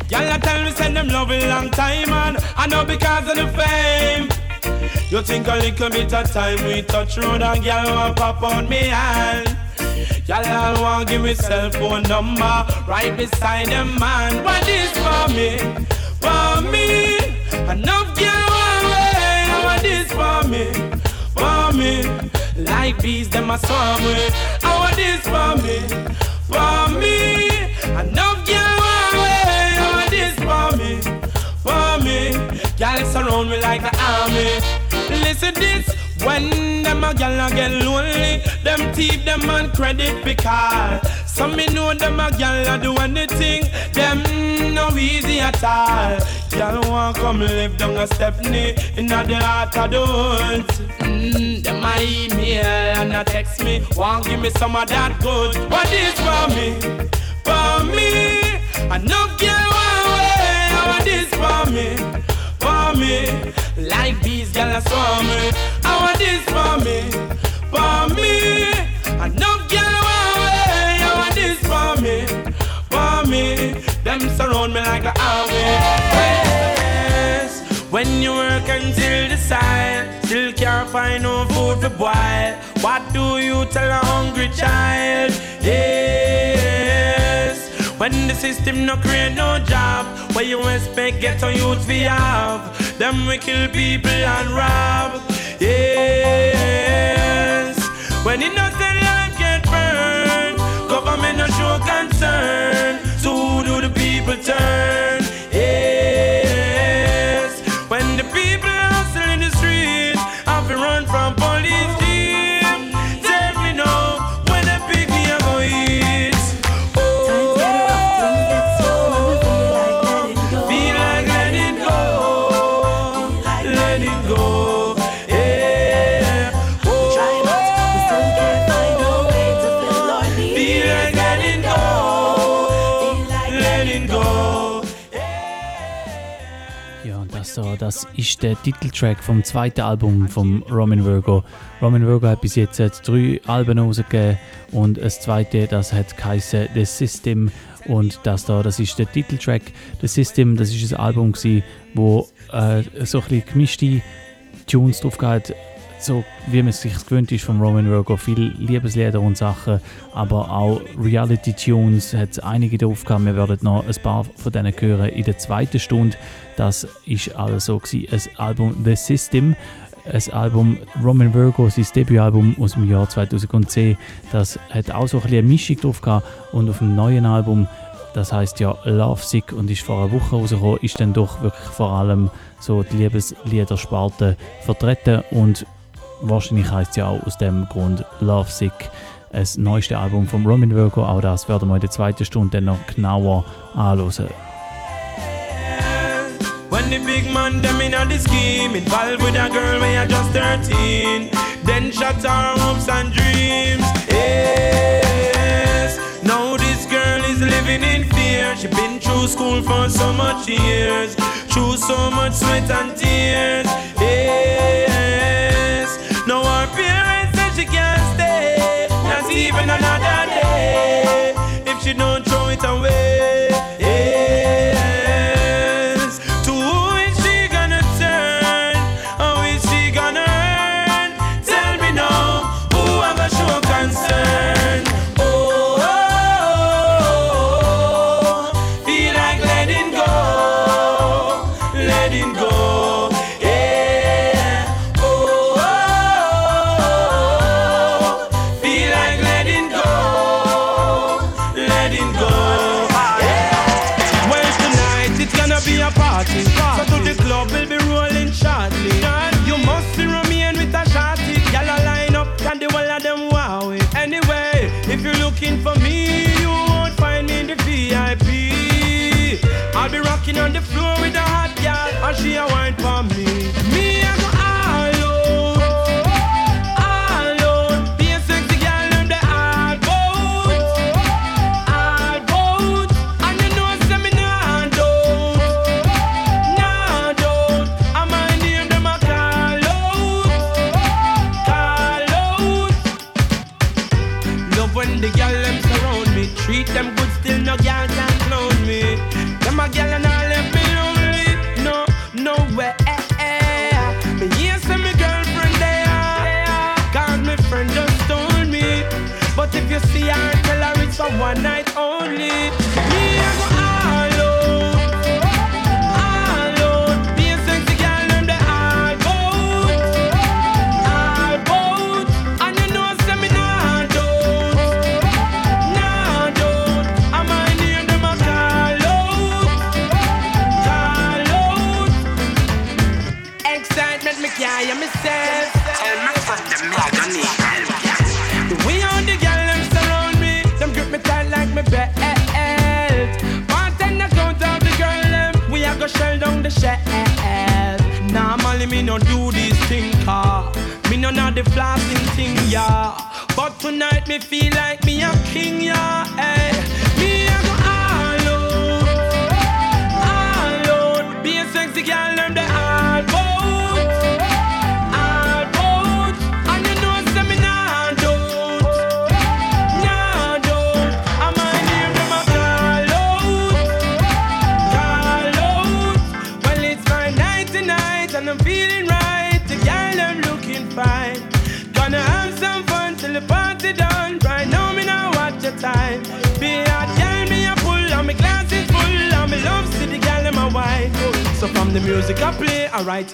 Y'all tell me send them love a long time and I know because of the fame. You think a little bit of time we touch road and y'all want pop on me hand Y'all all want give me cell phone number. Right beside them man What is for me? For me. Enough girl want way What is for me? For me. Like bees them a swarm way I want this for me? For me. Enough girl want way I want for me? For me. Y'all surround me like an army. Listen this when them a gal a get lonely, them thief them on credit because some me know them a gal a do anything, them no easy at all. Gal want come live down a Stephanie in the heart of woods. Mm, them a email and a text me, want give me some of that good. What is for me? For me, I no girl want way. What is for me? For me, like bees, gal a swarm me. When you work until the side, still can't find no food for boil. What do you tell a hungry child? Yes. When the system no create no job, where you expect get on youth we have? Them we kill people and rob. Yes. When innocent life get burned, government no show concern. So who do the people turn? Da, das ist der Titeltrack vom zweiten Album von Roman Virgo. Roman Virgo hat bis jetzt äh, drei Alben rausgegeben und das zweite, das hat geheißen The System und das da, das ist der Titeltrack. The System, das ist ein Album gewesen, wo äh, so ein bisschen gemischte Tunes drauf gehabt, so wie man es sich gewöhnt ist von Roman Virgo, viel Liebeslieder und Sachen, aber auch Reality-Tunes hat es einige drauf gehabt. Wir werden noch ein paar von denen hören in der zweiten Stunde. Das ist also gewesen, ein Album The System. Ein Album Roman Virgo, sein Debütalbum aus dem Jahr 2010. Das hat auch so ein bisschen eine Mischung drauf gehabt. Und auf dem neuen Album, das heißt ja Love Sick und ist vor einer Woche rausgekommen, ist dann doch wirklich vor allem so die Liebeslieder-Sparte vertreten und Wahrscheinlich heißt es ja auch aus dem Grund Love Sick, das neueste Album von Roman Virgo. Auch das werden wir in der zweiten Stunde noch genauer anschauen. When the big man them in the scheme Involved with a girl when you're just 13 Then shut her hopes and dreams Yes Now this girl is living in fear She been through school for so much years Through so much sweat and tears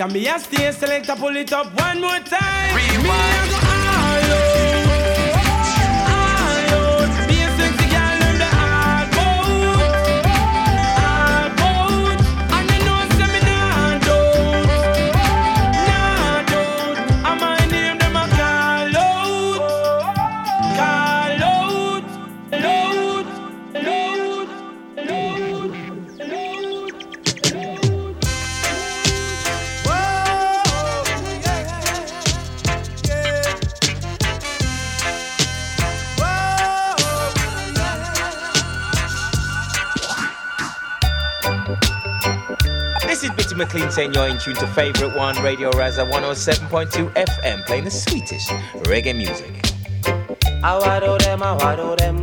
Watch be I stay select, I pull it up one more time. Rewind. Me, saying you're in tune to favorite one, Radio Rasa 107.2 FM, playing the sweetest reggae music. I them, I them.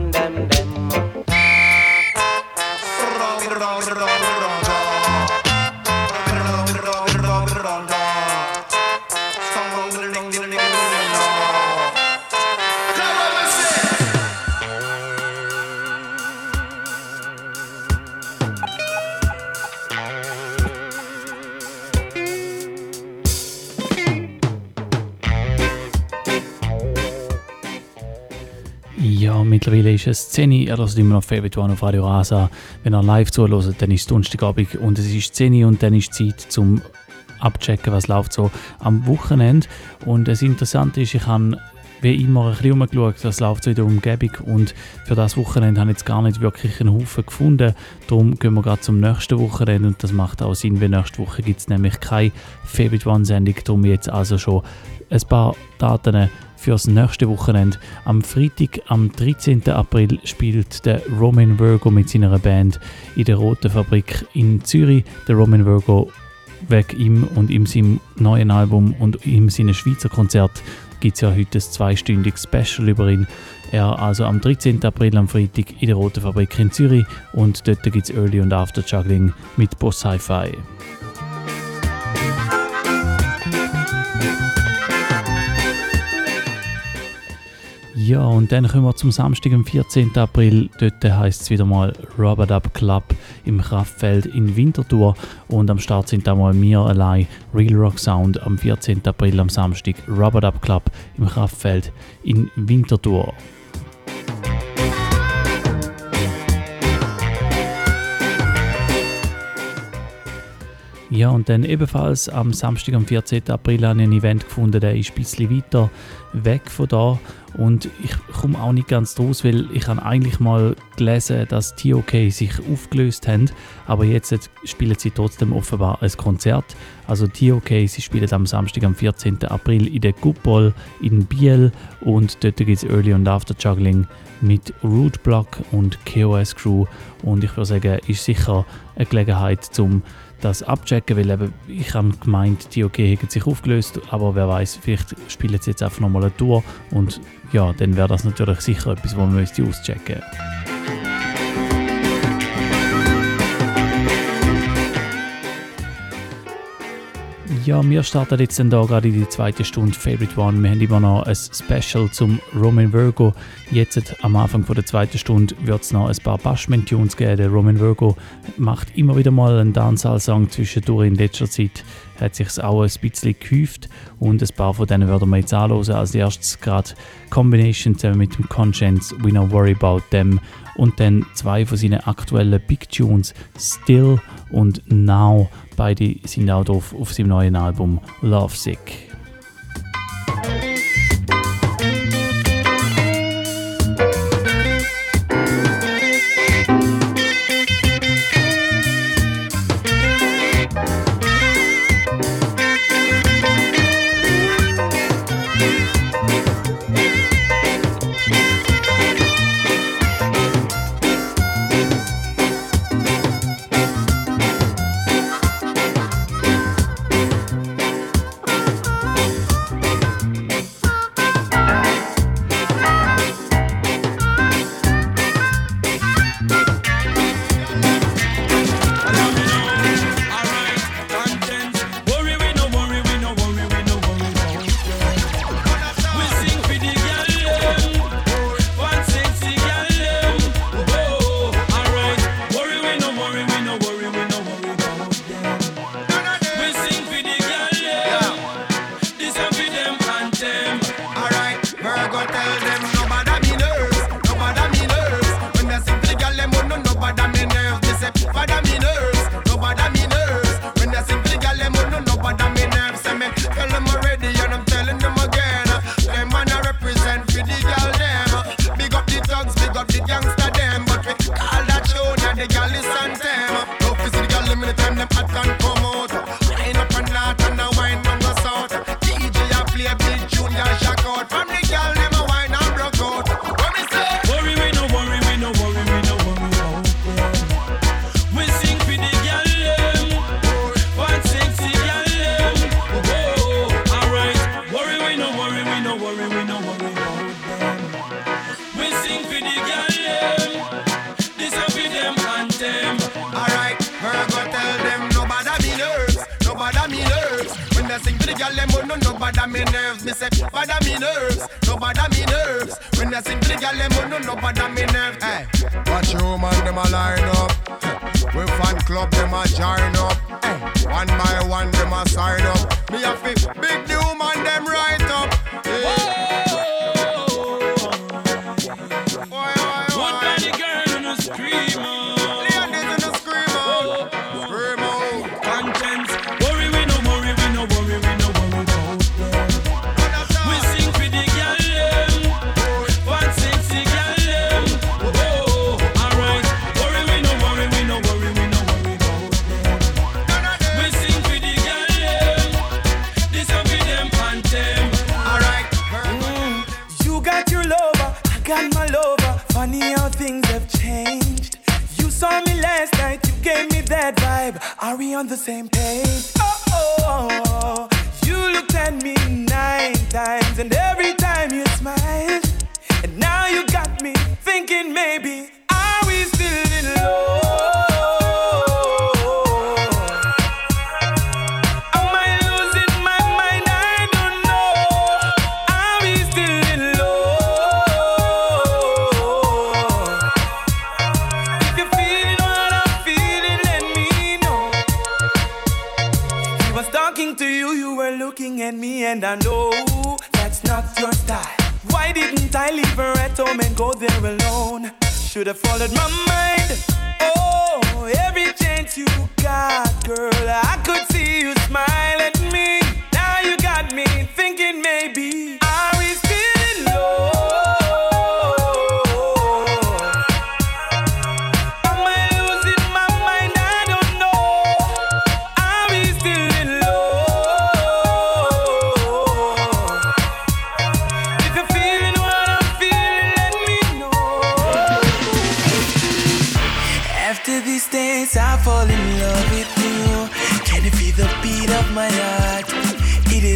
Mittlerweile ist es 10 Uhr, ihr hört immer noch Fairbetuan auf Radio Rasa. Wenn ihr live zuhört, dann ist es Donnerstagabend und es ist 10 Uhr und dann ist Zeit zum abchecken, was läuft so am Wochenende. Und das Interessante ist, ich habe wie immer ein bisschen umgeschaut, das läuft so in der Umgebung und für das Wochenende habe ich jetzt gar nicht wirklich einen Haufen gefunden. Darum gehen wir gerade zum nächsten Wochenende und das macht auch Sinn, weil nächste Woche gibt es nämlich keine Favorite One-Sendung, darum jetzt also schon ein paar Daten fürs nächste Wochenende. Am Freitag, am 13. April, spielt der Roman Virgo mit seiner Band in der Roten Fabrik in Zürich. Der Roman Virgo wegen ihm und ihm seinem neuen Album und ihm seinem Schweizer Konzert gibt es ja heute ein zweistündiges Special über ihn. Er also am 13. April am Freitag in der Roten Fabrik in Zürich und dort gibt es Early und After Juggling mit Boss Hi-Fi. Ja, und dann kommen wir zum Samstag, am 14. April. Dort heisst es wieder mal Rubber Dub Club im Kraftfeld in Winterthur. Und am Start sind einmal wir allein, Real Rock Sound, am 14. April am Samstag, Rubber Dub Club im Kraftfeld in Winterthur. Ja, und dann ebenfalls am Samstag, am 14. April, habe ich ein Event gefunden, der ist ein bisschen weiter weg von da. Und ich komme auch nicht ganz draus, weil ich habe eigentlich mal gelesen, dass TOK sich aufgelöst haben, aber jetzt spielen sie trotzdem offenbar ein Konzert. Also TOK, sie spielen am Samstag, am 14. April in der Kupol in Biel und dort gibt es Early und After Juggling mit Rootblock und KOS Crew und ich würde sagen, ist sicher eine Gelegenheit zum das abchecken, weil eben, ich habe gemeint, die OK hätten sich aufgelöst, aber wer weiß, vielleicht spielen sie jetzt einfach nochmal eine Tour und ja, dann wäre das natürlich sicher etwas, was man müsste auschecken müsste. Ja, wir starten jetzt dann da gerade in die zweite Stunde Favorite One. Wir haben immer noch ein Special zum Roman Virgo. Jetzt am Anfang von der zweiten Stunde wird es noch ein paar Bashment-Tunes geben. Der Roman Virgo macht immer wieder mal einen Dancehall-Song zwischendurch. In letzter Zeit hat sich auch ein bisschen gehäuft und ein paar von denen werden wir jetzt anhören. Als erstes gerade Combination zusammen mit dem Conscience, We Don't Worry About Them und dann zwei von seinen aktuellen Big Tunes, Still und Now. Beide sind auch drauf auf seinem neuen Album Love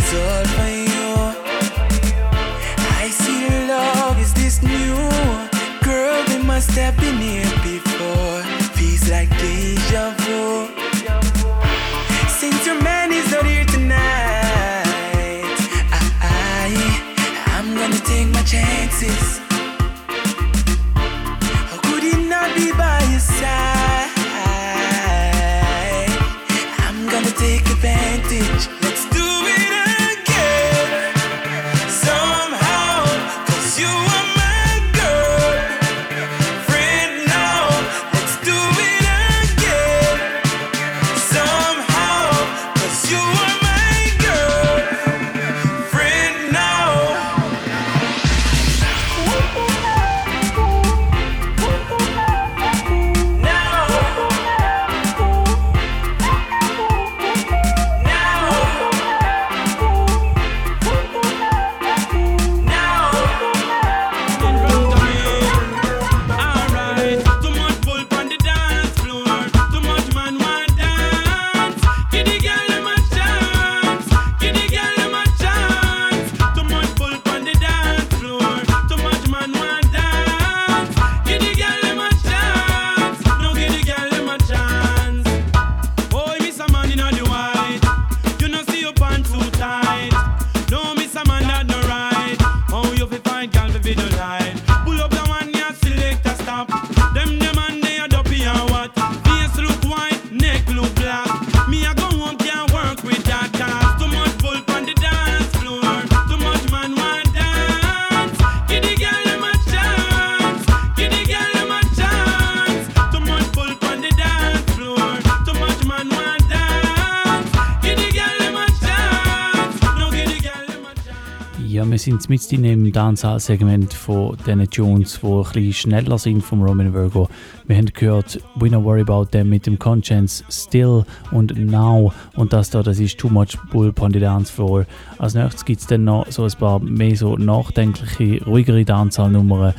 is all for you. I see love is this new girl We must have been here before. Feels like deja vu. Since your man is not here tonight, I, I I'm gonna take my chances. sind mit in dem Dancehall-Segment von diesen Tunes, die ein bisschen schneller sind vom Roman Virgo. Wir haben gehört We Don't Worry About Them mit dem Conscience, Still und Now und das da, das ist Too Much Bull on the Dance Floor. Als nächstes gibt es dann noch so ein paar mehr so nachdenkliche, ruhigere Dancehall-Nummern.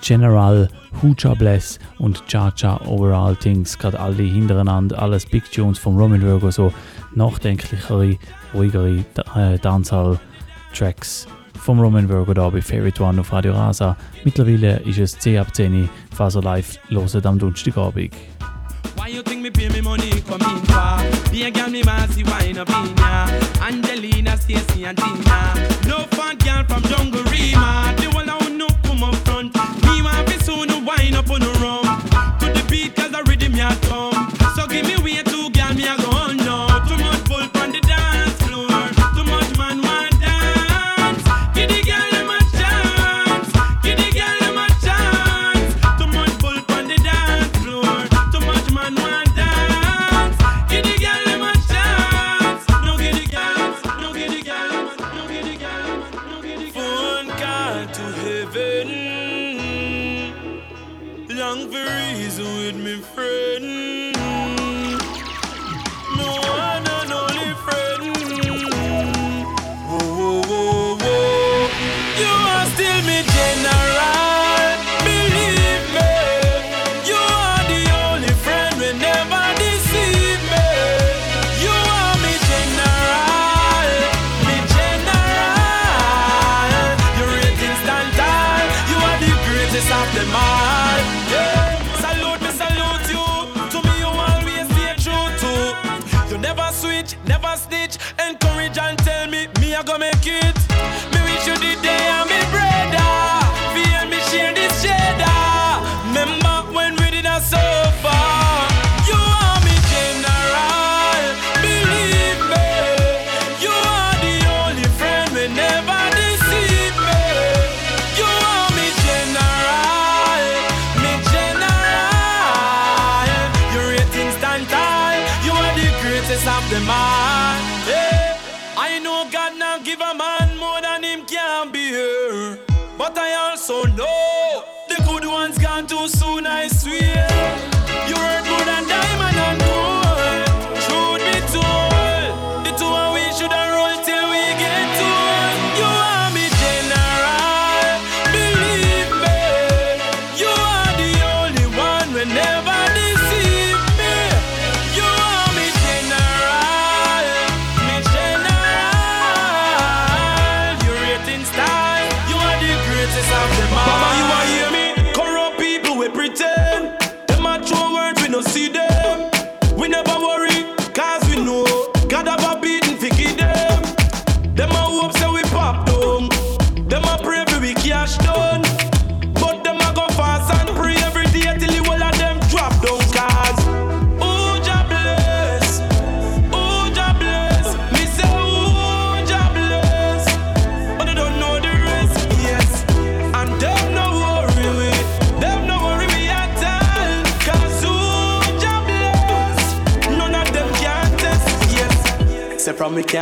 General, Huja Bless und Cha Cha Overall Things, gerade alle hintereinander, alles Big Tunes vom Roman Virgo, so nachdenklichere, ruhigere äh, Dancehall-Tracks vom Roman Virgo da bei Favorite One auf Radio Rasa. Mittlerweile ist es 10 ab 10 Uhr, Faso Live loset am Donnerstagabend. Why you think me pay me money come in for? Be a girl me massy wine up in ya Angelina, Stacy and Tina No fat girl from Jungle Rima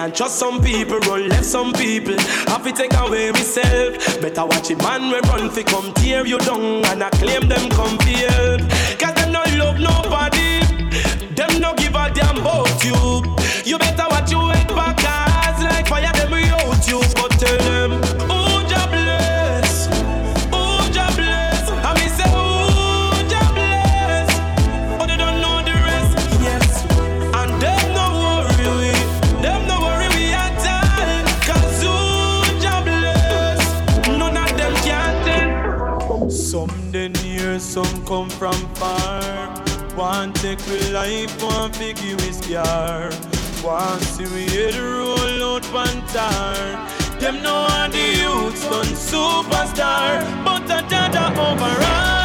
can't trust some people, run left some people. Have to take away myself. Better watch it man we run fi come tear you down and I claim them come fi help. Cause them no love nobody. Them no give a damn about you. You better watch your head back cause like fire one figure we scar. One see we head roll out pantar. Them know how the youths done superstar, but a dada overall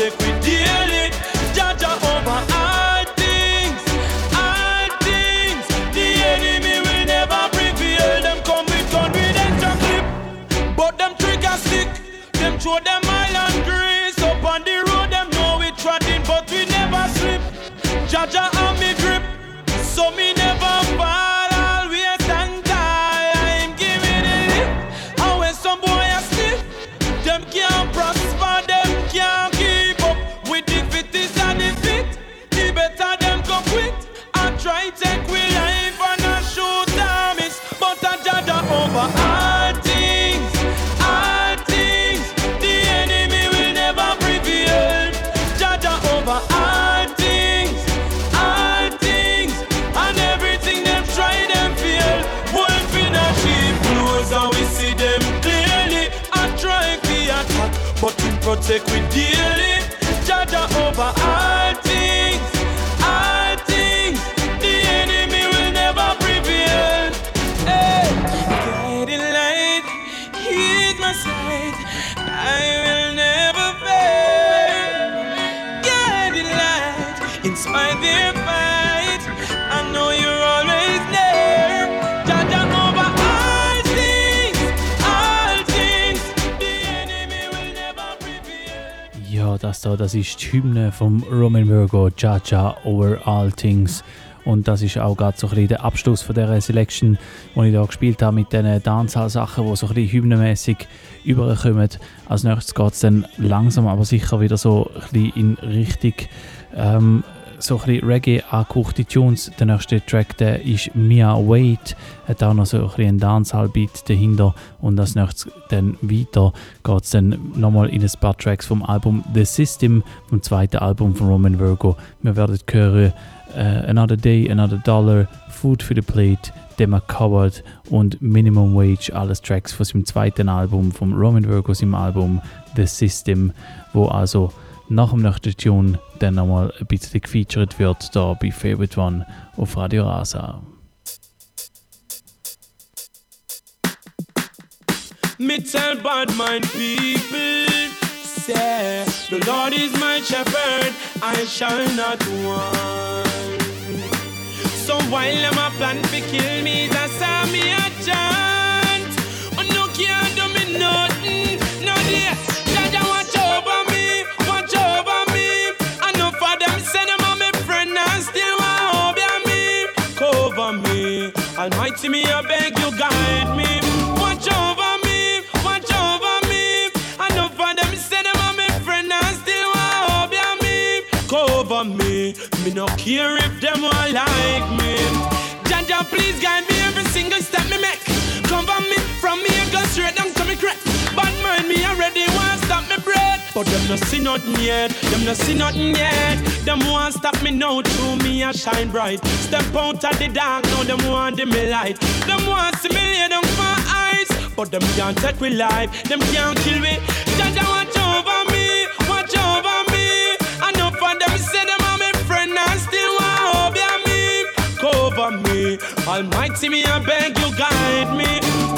protect we daily. We das da, das ist die Hymne vom Roman Virgo, Jaja Over All Things. Und das ist auch gerade so ein bisschen der Abschluss von dieser Selection, die ich da gespielt habe mit diesen Dancehall-Sachen, die so ein bisschen hymnenmässig überkommen. Als nächstes geht es dann langsam aber sicher wieder so ein bisschen in Richtung ähm, so ein bisschen Reggae angehauchte Tunes. Der nächste Track der ist Mia Wade, hat auch noch so ein bisschen Dancehall-Beat dahinter. Und als nächstes dann weiter geht es dann nochmal in ein paar Tracks vom Album The System, vom zweiten Album von Roman Virgo. Wir werden hören äh, Another Day, Another Dollar, Food for the Plate, Dema Coward und Minimum Wage, alles Tracks von seinem zweiten Album, vom Roman Virgo, seinem Album The System, wo also nach dem nächsten Tune dann nochmal ein bisschen gefeatured wird, da bei Favorite One auf Radio Rasa. Me tell bad mind people, say, the Lord is my shepherd, I shall not want. So while them a plan to kill me, that's how me a chant. Oh, no can do me nothing. Me, no care if them all like me. Jaja, please guide me every single step me make. Cover me from me and go straight down to me crack. Bad mind me already want stop me breath. But them no see nothing yet, them no see nothing yet. Them want stop me now, through me a shine bright. Step out of the dark, now them want dim me light. Them want see me lay down my eyes, but them can't take me life. Them can't kill me. Jaja watch over me, watch over me. Almighty me, I beg you guide me.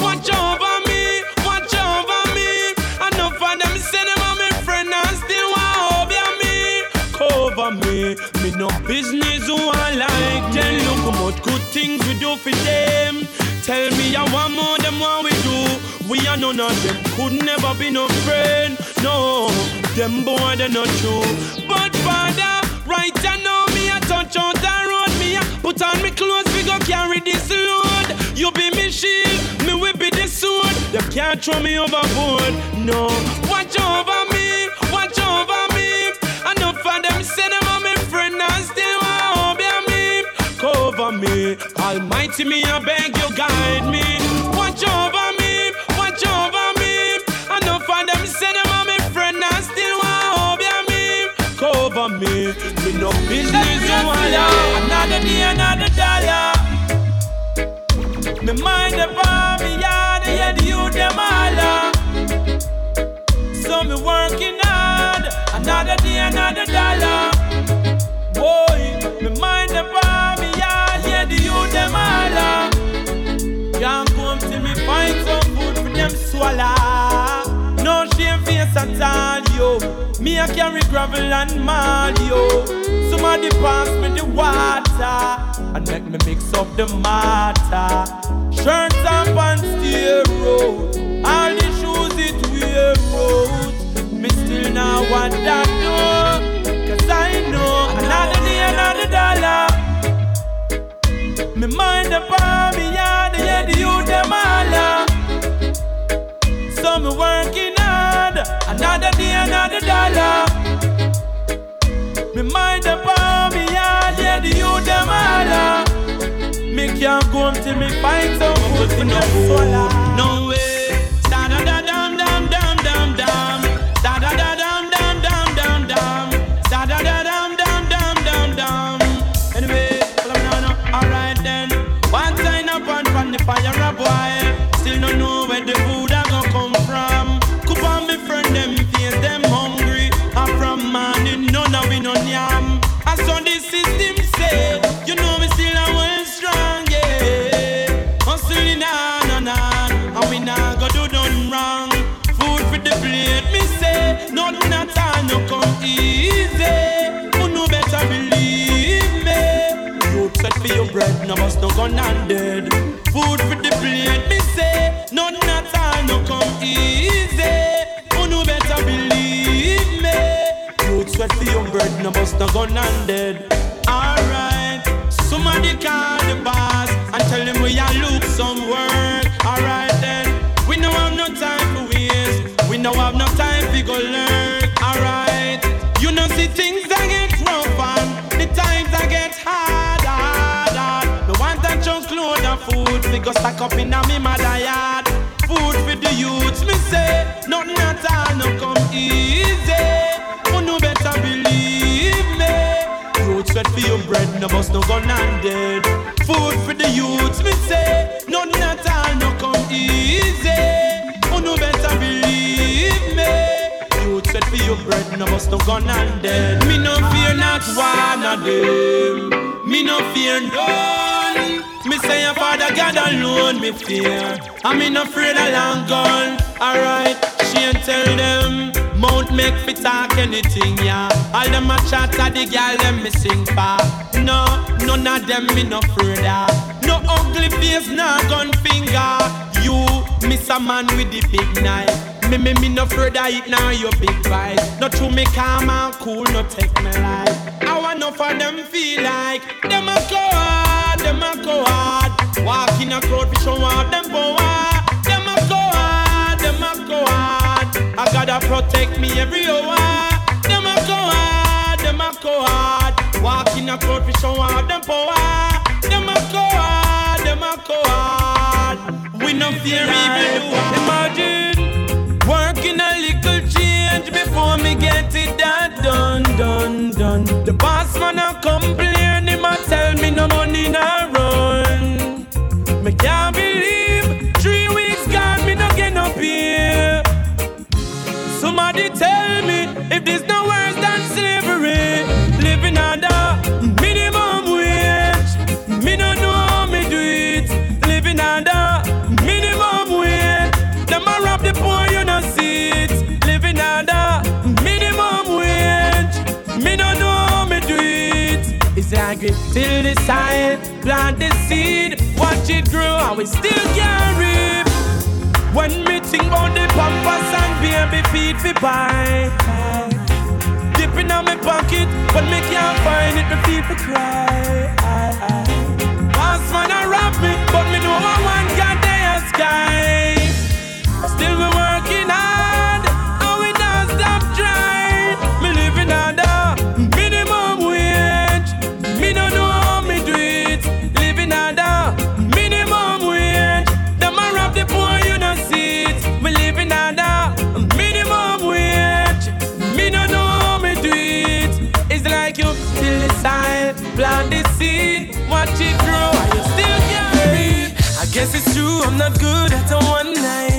Watch over me, watch over me. I know for them say them are my friend and still want to me. Cover me, me no business who I like them. Look how good things we do for them. Tell me I want more than what we do. We are none of them, could never be no friend. No, them boy they not true. But father, right I know me I touch out the road. Me I put on me clothes, go carry this load. You be me shield, me will be the sword. Them can't throw me overboard. No, watch over me, watch over me. Know for them say them are my friend and still want to me. Cover me, Almighty me, I beg you guide me. Watch over me, watch over me. Know for them say them are my friend and still want to me. Cover me, me no business oh, you want Another day, another dollar. Me mind bar, me yard, yeah, the youth them all. So me working hard, another day, another dollar. Boy, me mind bar, me yard, yeah, the youth them all. Can't come till me find some food for them swallow. No shame face at all, yo. Me a carry gravel and mud, yo. Somebody pass me the water and make me mix up the matter. Shirts and pants stay road. All the shoes it wear road. Me still now want that no. Cause I know another day, another dollar. Me mind palm, me yard, yeah, the youth them all. So me working hard, another day, another dollar. Me mind palm, me yard, yeah, the youth them all. Can't go until me find some food for no food. No way. No no and dead. Food for the plate, me say, nothing at all no come easy. Who know better believe me? You sweat for your bread, no must no gun and dead. Go stack up in a me mother yard. Food for the youths, me say, nothing at all no come easy. Who no better believe me? Road sweat for your bread, no bust no gun and dead. Food for the youths, me say, nothing at all no come easy. Who no better believe me? Youth sweat for your bread, no bust no gun and dead. Me no fear not one of them. Me no fear none. Me say your father God alone me fear. I me no afraid of long gun. Alright, she and tell them. Mount make fit talk anything, yeah. All them a chat at the girl them me sing for. No, none of them me no afraid of. No ugly face, no gun finger. You miss a man with the big knife. Me, me, me no of it now, your big vibe. No true, me calm and cool, no take me life enough of them feel like them a coward, them a coward. Walk in a crowd for show out them power. Them a coward, them a coward. I gotta protect me every hour. Them a coward, them a coward. Walk in a crowd for show out them power. Them a coward, them a coward. We no fear evil. Imagine change before me get it done, done, done, done. The boss man a complain. the plant the seed, watch it grow, and we still can reap. When me think about the pampas and baby feed for buy, dipping on my pocket, but me can't find it, the people cry. Boss man a rob me, but me know I want God there sky. I'm not good at a one night.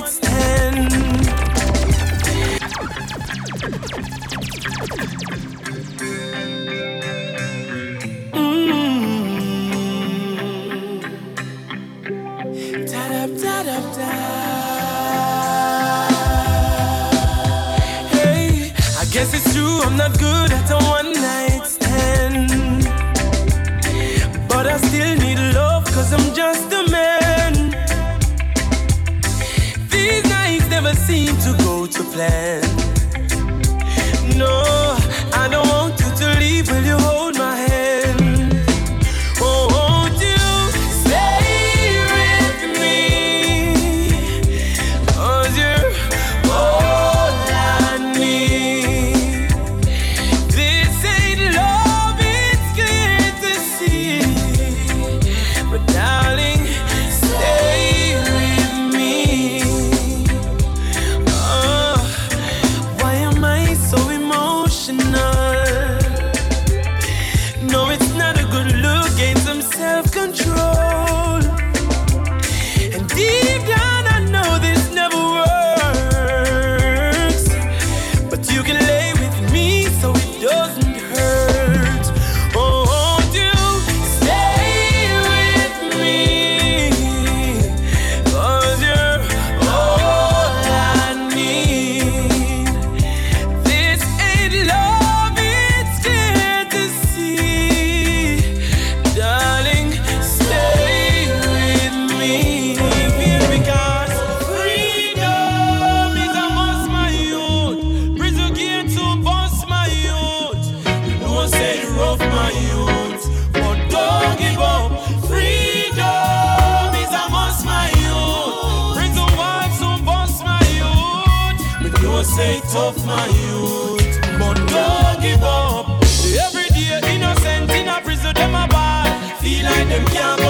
them can't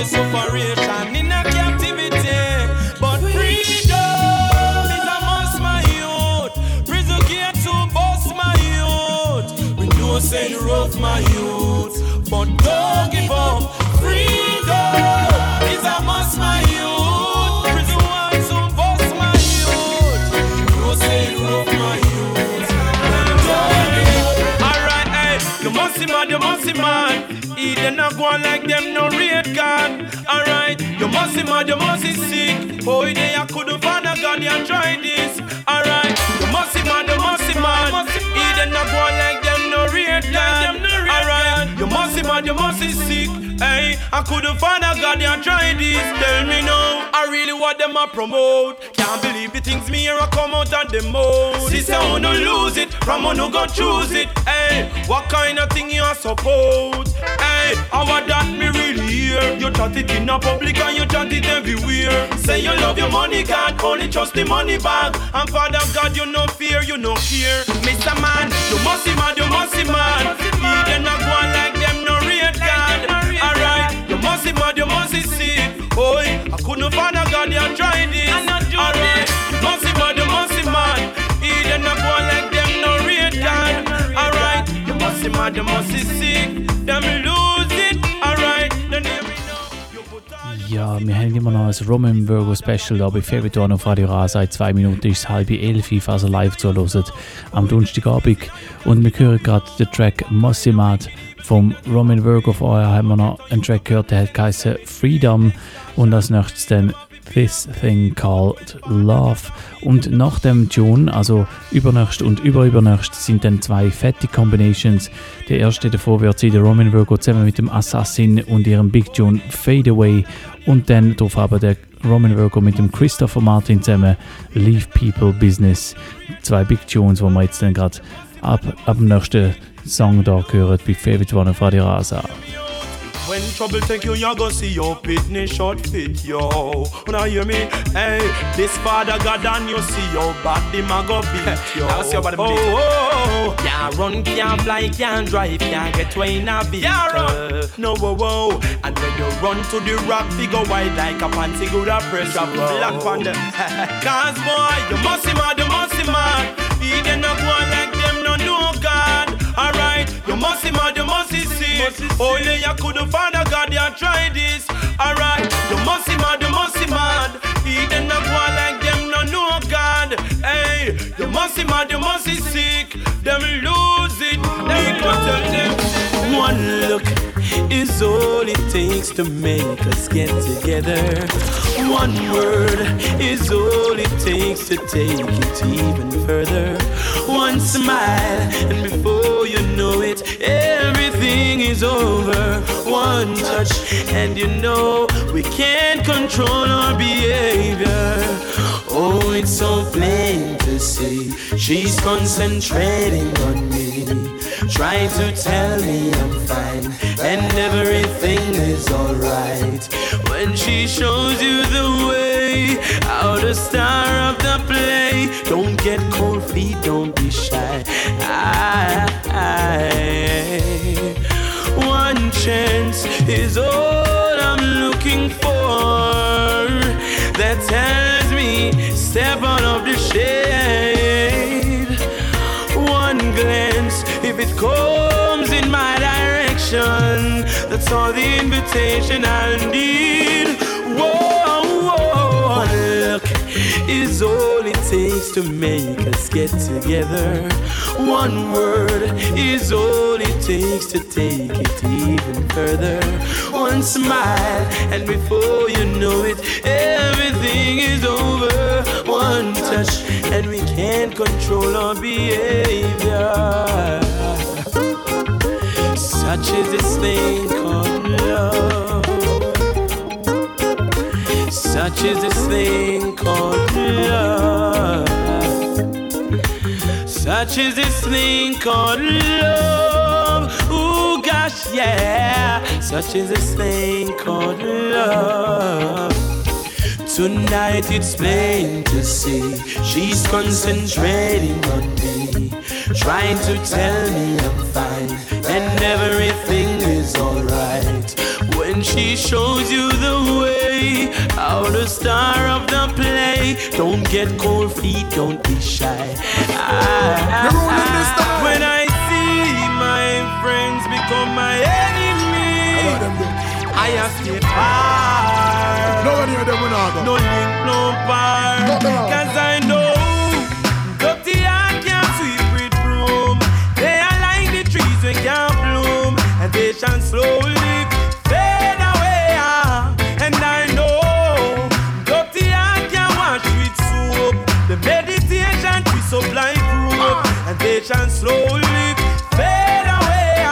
your sufferation in a captivity. But freedom is a must, my youth. Prison gate to bust my youth. We know say the road my youth, but don't give up. Freedom is a must, my youth. Prison wants to bust my youth. We know say the road my youth. Don't give up. Alright, hey, you must see man, you must see man. Not go on like them, no red God. Alright, you must see mad, you must see sick. Oh, they I couldn't find a God, you try this. Alright, you must see mad, you must see mad. Eden not go on like them, no red God. Alright, you must see mad, you must see sick. Hey, I couldn't find a God, you try this. Tell me now, I really want them to promote. Can't believe the things me here I come out of the mouth. Sister, wanna lose it, from wanna go choose it. Hey, what kind of thing you suppose? Hey, how that me really hear? You chat it in a public and you chat it everywhere. Say you love your money, God, only trust the money bag. And Father God, you no fear, you no fear. Mr. Man, you must see man, you must see man. Eden not go like them, no red God. Alright, you must see man, you must see sick. Boy, I couldn't find a God, you try this. Alright, you must see man, you must see man. Eden not go like them, no red God. Alright, you must see man, you must see. Them lose Ja, wir haben immer noch ein Roman Virgo Special da bei Favorite One auf Radio Ra. Seit zwei Minuten ist es halb elf, falls ihr live zuhört am Donnerstagabend. Und wir hören gerade den Track Mossimat vom Roman Virgo. Vorher haben wir noch einen Track gehört, der hat geheißen Freedom. Und als nächstes dann This Thing Called Love. Und nach dem Tune, also übernächst und überübernächst, sind dann zwei fette Combinations. Der erste davor wird sein der Roman Virgo zusammen mit dem Assassin und ihrem Big Tune Fade Away. Und dann darauf aber der Roman Virgo mit dem Christopher Martin zusammen Leave People Business. Zwei Big Tunes, wo wir jetzt dann gerade ab, ab dem nächsten Song da hören bei Favorite One auf Radio Rasa. When trouble take you, you go see your pitney short fit, yo. Now hear me? Hey, this father God and you see your body, ma go beat, yo. See your body oh, oh, oh. Can't run, can't fly, can't drive, can't get way in a vehicle. run. No, whoa, whoa. And when you run to the rock, figure wide like a fancy good a press drop black on the. Cause boy, you must see mad, you must see mad. He then not go like them, no no God. Alright, you must see mad, you must see Only you couldn't find a God, this. Alright, you must see mad, you must see mad. Go like them, no God. Hey, you must see mad, you must see sick. Them lose it, they go tell them. One look is all it takes to make us get together. One word is all it takes to take it even further. One smile, and before over. One touch, and you know we can't control our behavior. Oh, it's so plain to see she's concentrating on me. Trying to tell me I'm fine and everything is alright. When she shows you the way, out the star of the play. Don't get cold feet, don't be shy. I, I, chance is all I'm looking for. That tells me step out of the shade. One glance, if it comes in my direction, that's all the invitation I need. Whoa, whoa. One look is all takes to make us get together. One word is all it takes to take it even further. One smile, and before you know it, everything is over. One touch, and we can't control our behavior. Such is this thing called love. Such is this thing called love. Such is this thing called love. Ooh, gosh, yeah. Such is this thing called love. Tonight it's plain to see she's concentrating on me, trying to tell me I'm fine and everything is alright and she shows you the way out the star of the play don't get cold feet don't be shy I, I, ah, when i see my friends become my enemy I escape far. No one near. No link, no bar. Cause I know dirty can sweep with broom. They are like the trees can't bloom, and slowly. And slowly fade away.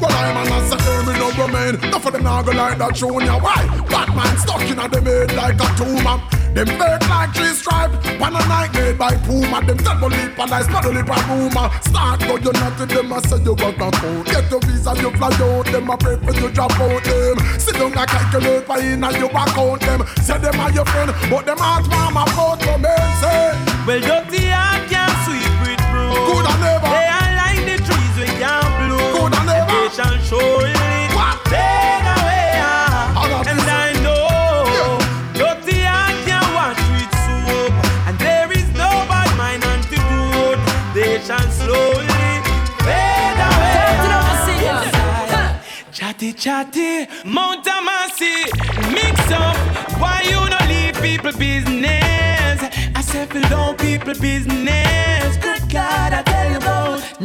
Well, I'm an answer, me no remain. Enough of them now go like that junior. Why? Batman stuck in a head like a tumor. Them fake like three stripe. One a night made by Puma. Them tell lip and I smell lip and rumor. Start go you not to them. I say you got a phone. Get your visa, you fly out. Them a pray for you drop out them. Sit down and calculate why in and you account them. Say them are your friend, but them heart warm about to men say. Well, dirty heart with broom. Good and never. They are like the trees we can't bloom. Good and never. They shall surely What? fade away. ah. And. I know dirty heart can't wash with soap. And there is no bad mind antidote. They shall slowly fade away. Chatty chatty, Mount Amasi, mix up. Why you no leave people business? I said, fill down people business.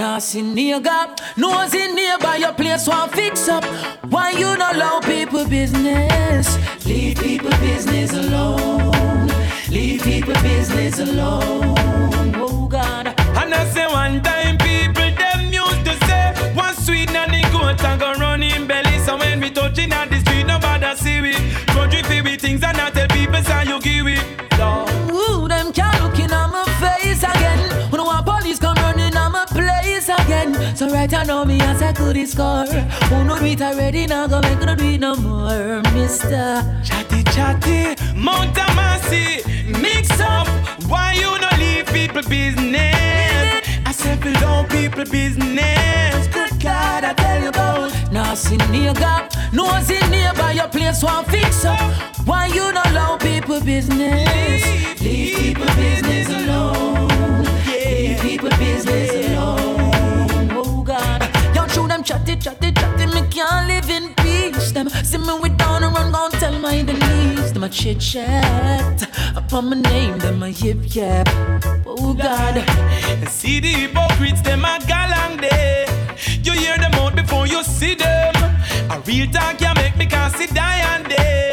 Now see nigga, nose in nearby your place one fix up. Why you not allow people business? Leave people business alone. Leave people business alone. Oh God. And I say one time people them used to say one sweet nanny goat and go run in belly. So when we touching on the street, nobody see we. Country feel with things and I tell people say you give it. Right I know me as I could score. Who know do it already now go make no do it no more, Mister. Chatty chatty, Mount Amasi, mix up. Why you no leave people business? I said down people business. Good God, I tell you about. Now see nigga, nose in nearby your place one fix up. Why you not allow people business? Leave people business alone. Leave people business alone. Chatty, chatty, chatty. Me can't live in peace. Them see me with down and run, gon' tell my enemies. Them a chit chat upon my name. Them a yip yap. Oh God. And see the hypocrites, them a galang day. You hear them out before you see them. A real talk can make me can see Diane day.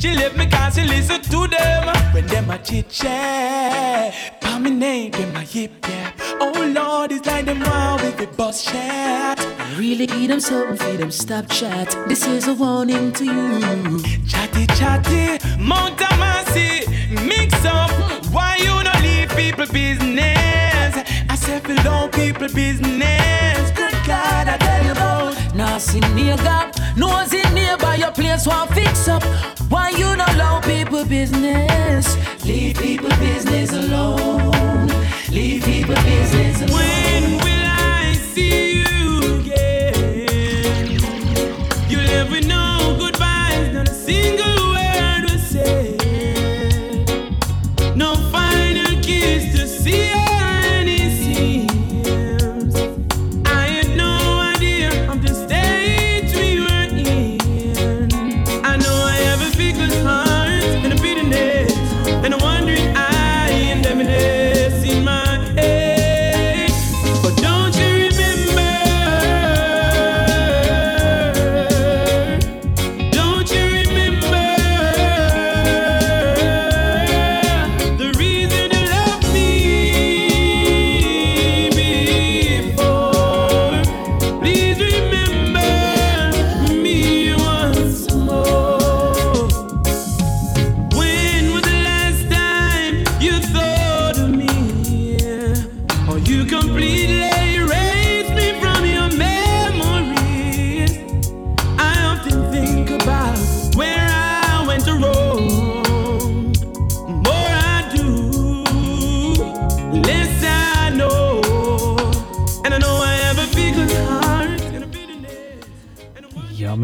She left me cause she listen to them. When them a chit chat, pa me name, them a yip yap. Oh Lord, it's like them wow with the bus chat. Really eat them something, feed them, stop chat. This is a warning to you. Chatty chatty, Mount Amasi, mix up. Why you no leave people business? I said down people business. Good God, I tell you about. Now see nigga, nose in nearby your place one fix up. Why you not allow people business? Leave people business alone. Leave people business alone. When will I see you again? You live with no goodbyes, not a single word was said. No final kiss to see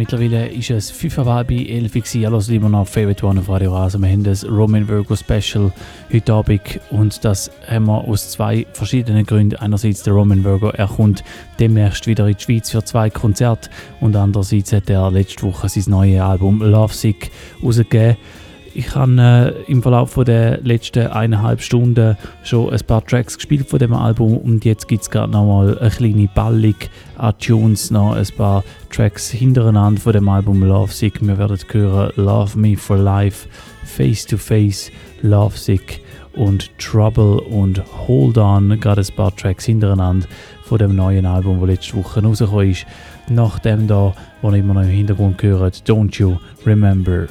mittlerweile ist es 5 Uhr bei 11 Uhr. Ja, los immer noch Favorite One auf Radio Rasa. Wir haben das Roman Virgo Special heute Abend und das haben wir aus zwei verschiedenen Gründen. Einerseits der Roman Virgo, er kommt demnächst wieder in die Schweiz für zwei Konzerte und andererseits hat er letzte Woche sein neues Album Love Sick rausgegeben. Ich habe äh, im Verlauf der letzten eineinhalb Stunden schon ein paar Tracks gespielt von dem Album und jetzt gibt es gerade nochmal eine kleine Ballung an Tunes, noch ein paar Tracks hintereinander von dem Album Love Sick. Wir werden hören Love Me for Life, Face to Face, Love Sick und Trouble und Hold On, gerade ein paar Tracks hintereinander von dem neuen Album, das letzte Woche rausgekommen ist. Nach dem da, wo ihr immer noch im Hintergrund gehört, Don't You Remember.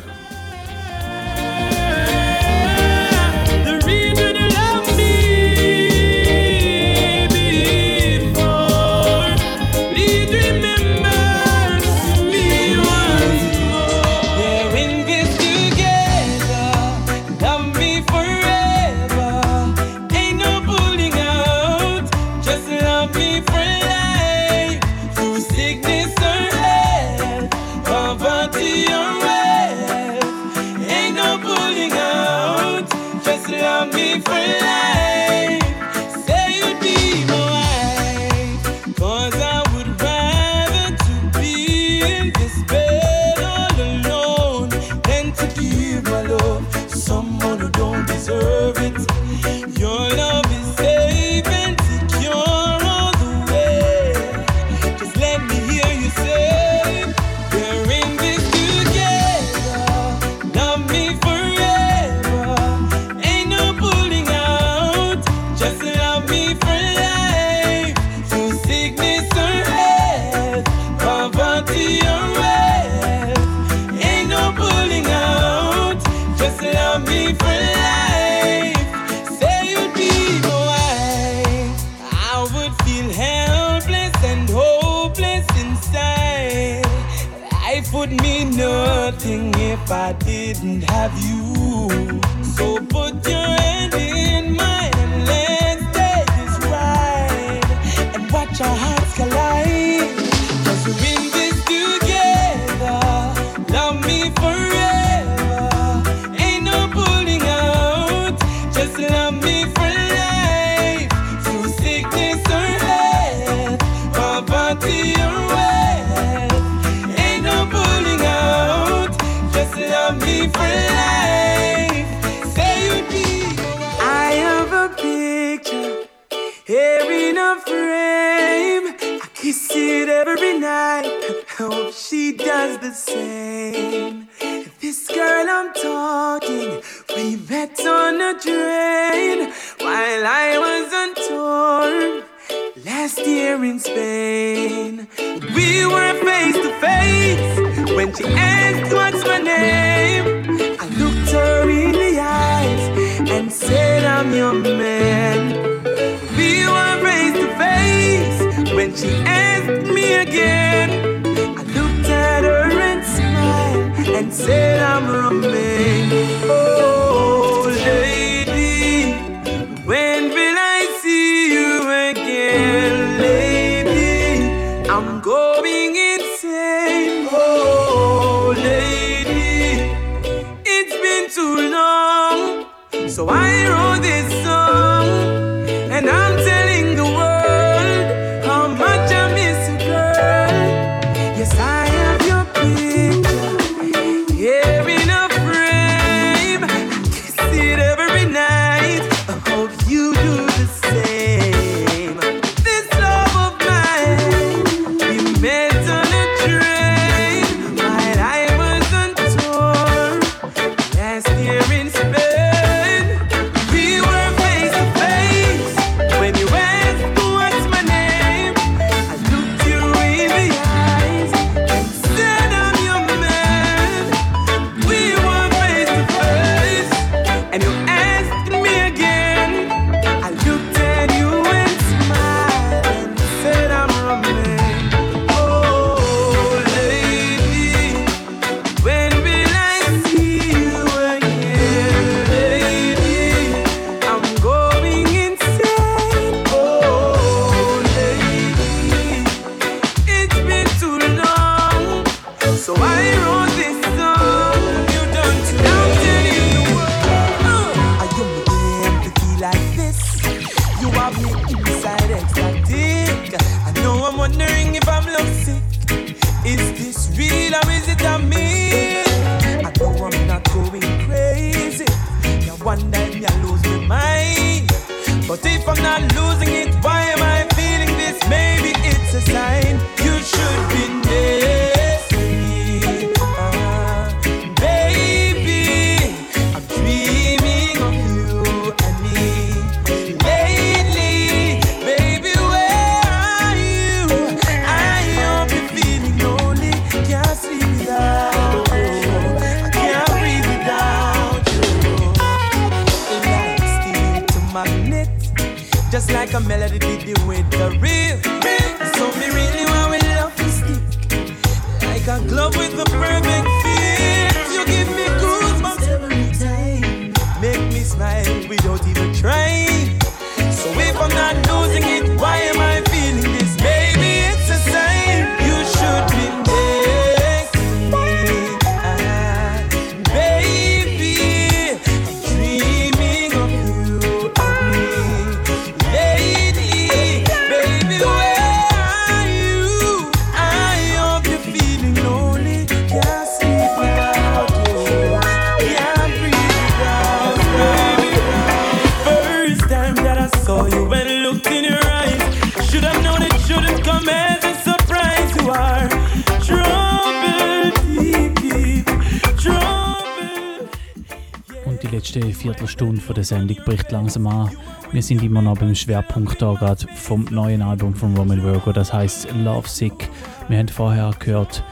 der Sendung bricht langsam an. Wir sind immer noch beim Schwerpunkt da gerade vom neuen Album von Roman Virgo, das heißt Love Sick. Wir haben vorher gehört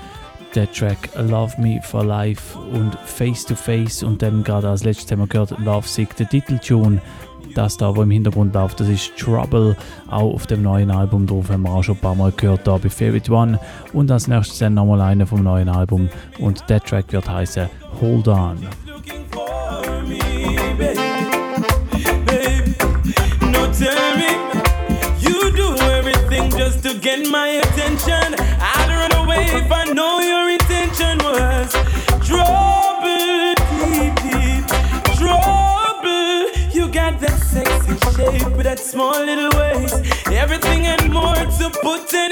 der Track Love Me for Life und Face to Face und dann gerade als letztes haben gehört Love Sick, der Titeltune. Das da, wo im Hintergrund läuft, das ist Trouble. Auch auf dem neuen Album drauf haben wir auch schon ein paar Mal gehört, da bei Favorite One. Und als nächstes dann nochmal einer vom neuen Album. Und der Track wird heißen Hold On. you do everything just to get my attention. I'd run away if I know your intention was trouble, deep trouble. You got that sexy shape with that small little waist, everything and more to put in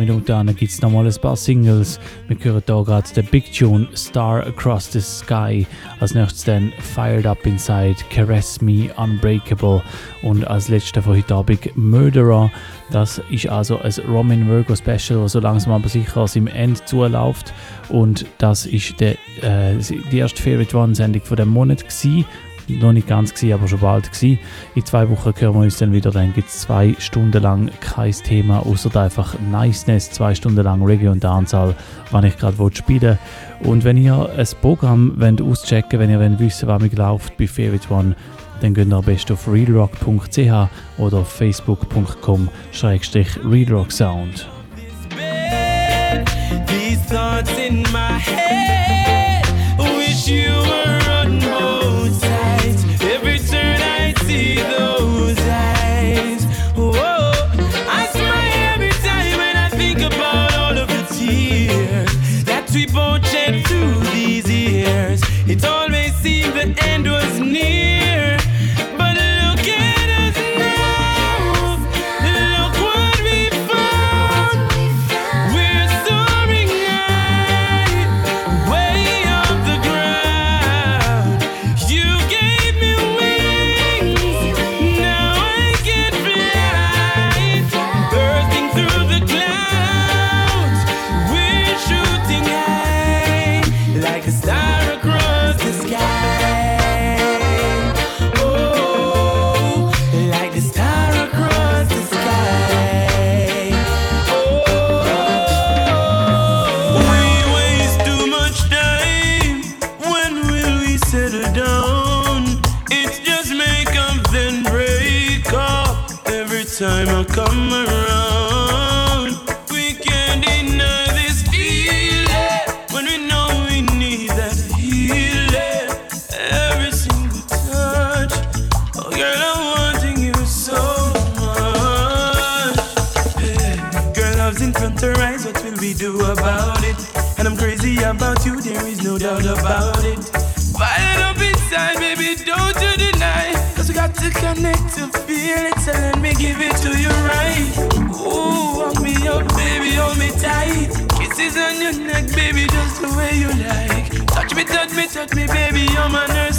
Minuten gibt es nochmal ein paar Singles. Wir hören hier gerade den Big Tune Star Across the Sky. Als nächstes dann Fired Up Inside, Caress Me Unbreakable und als letzter von heute Abend Murderer. Das ist also ein Roman Virgo Special, das so langsam aber sicher aus dem End zuläuft. Und das ist der, äh, die erste Favorite One-Sendung von dem Monat. Gewesen noch nicht ganz gewesen, aber schon bald gewesen. In zwei Wochen hören wir uns dann wieder. Dann gibt es zwei Stunden lang kein Thema, außer einfach Niceness. Zwei Stunden lang Reggae und Dancehall, wann ich gerade spielen Und wenn ihr ein Programm wollt auschecken wenn ihr wollt wissen, was mir läuft bei Favorite One, dann geht ihr am besten auf realrock.ch oder auf facebook.com-realrocksound. Thoughts in my head, way you like. Touch me, touch me, touch me, baby, you're my nurse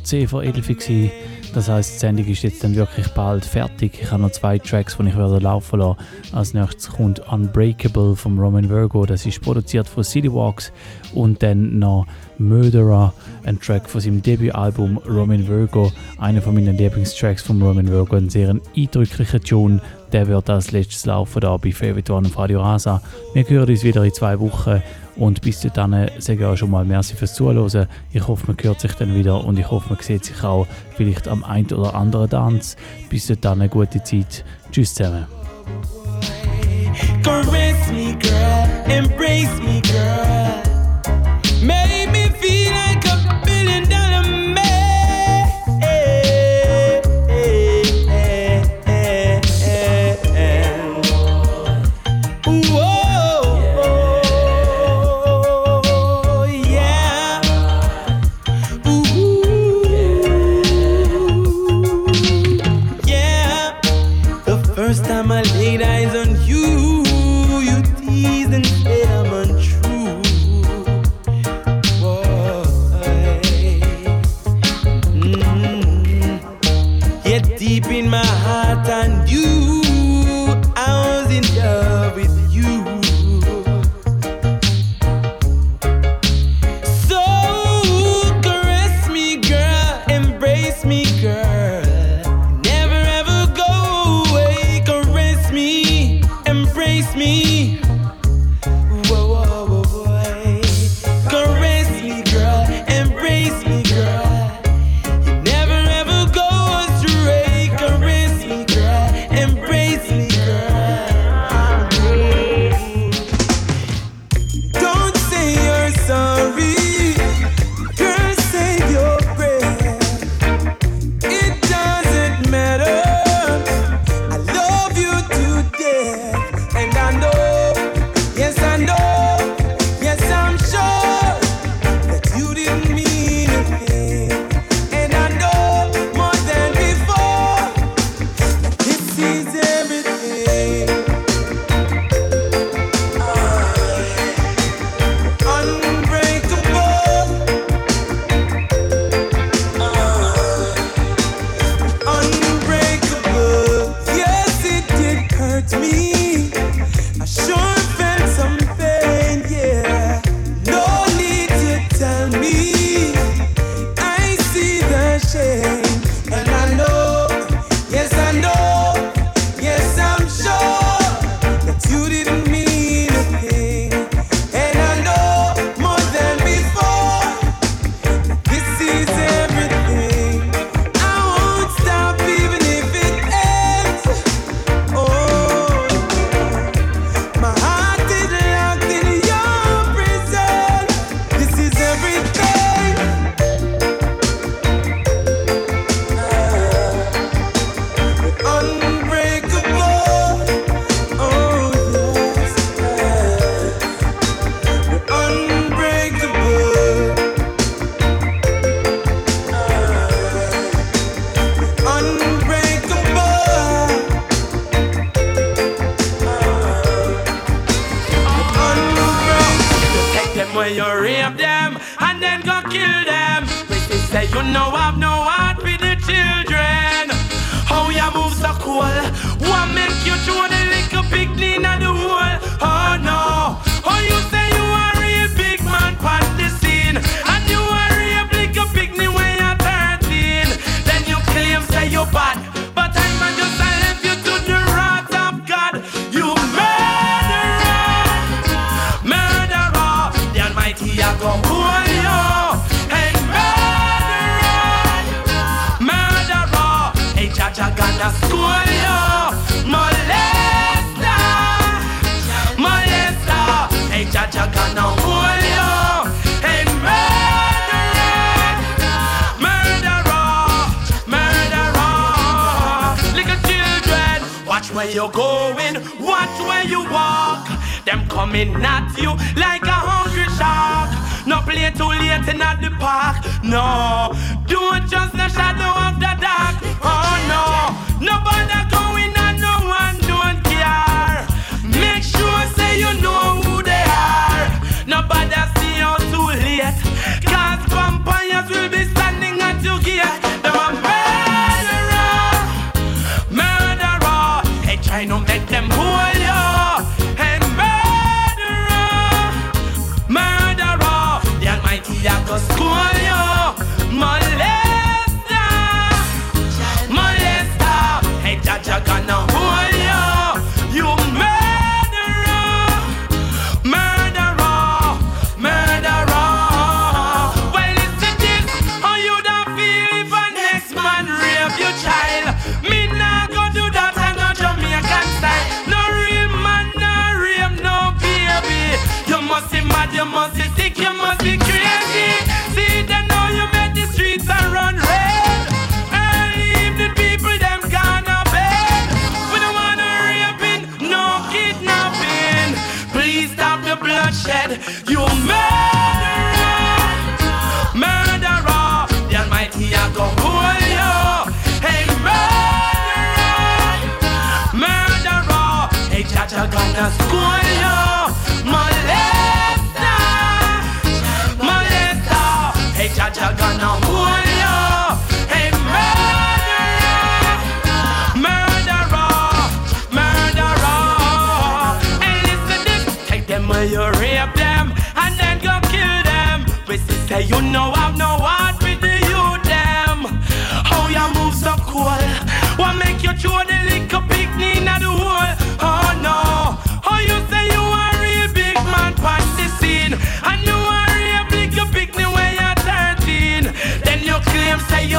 und es war schon 10 vor 11 Uhr. gewesen. Das heisst, die Sendung ist jetzt dann wirklich bald fertig. Ich habe noch zwei Tracks, die ich werde laufen lassen. Als nächstes kommt Unbreakable von Roman Virgo. Das ist produziert von City Walks. Und dann noch Murderer, ein Track von seinem Debütalbum Roman Virgo. Einer von meinen Lieblingstracks von Roman Virgo. Ein sehr eindrücklicher Tune. Der wird als letztes laufen da bei Favorite One auf Radio Rasa. Wir hören uns wieder in zwei Wochen. Und bis dahin sage ich auch schon mal merci fürs Zuhören. Ich hoffe, man hört sich dann wieder und ich hoffe, man sieht sich auch vielleicht am einen oder anderen Tanz. Bis dahin, gute Zeit. Tschüss zusammen. Caress me, girl, embrace me, girl. Make where you're going, watch where you walk. Them coming at you like a hungry shark. No play too late in at the park. No, don't trust the shadow of the dark. Oh no, nobody going and no one don't care. Make sure say you know who they are. Nobody see you too late. Cause vampires will be standing at your gate. Gonna school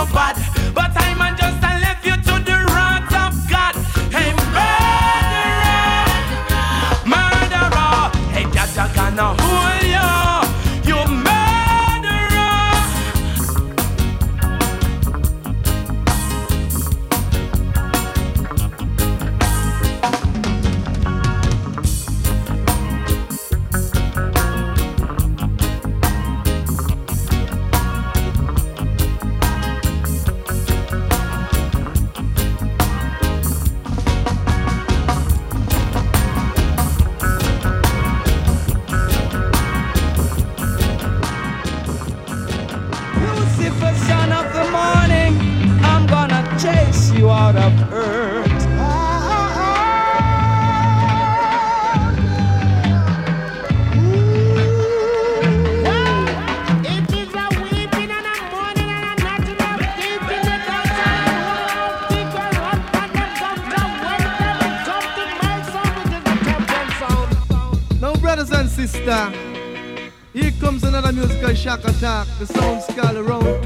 claim skull around.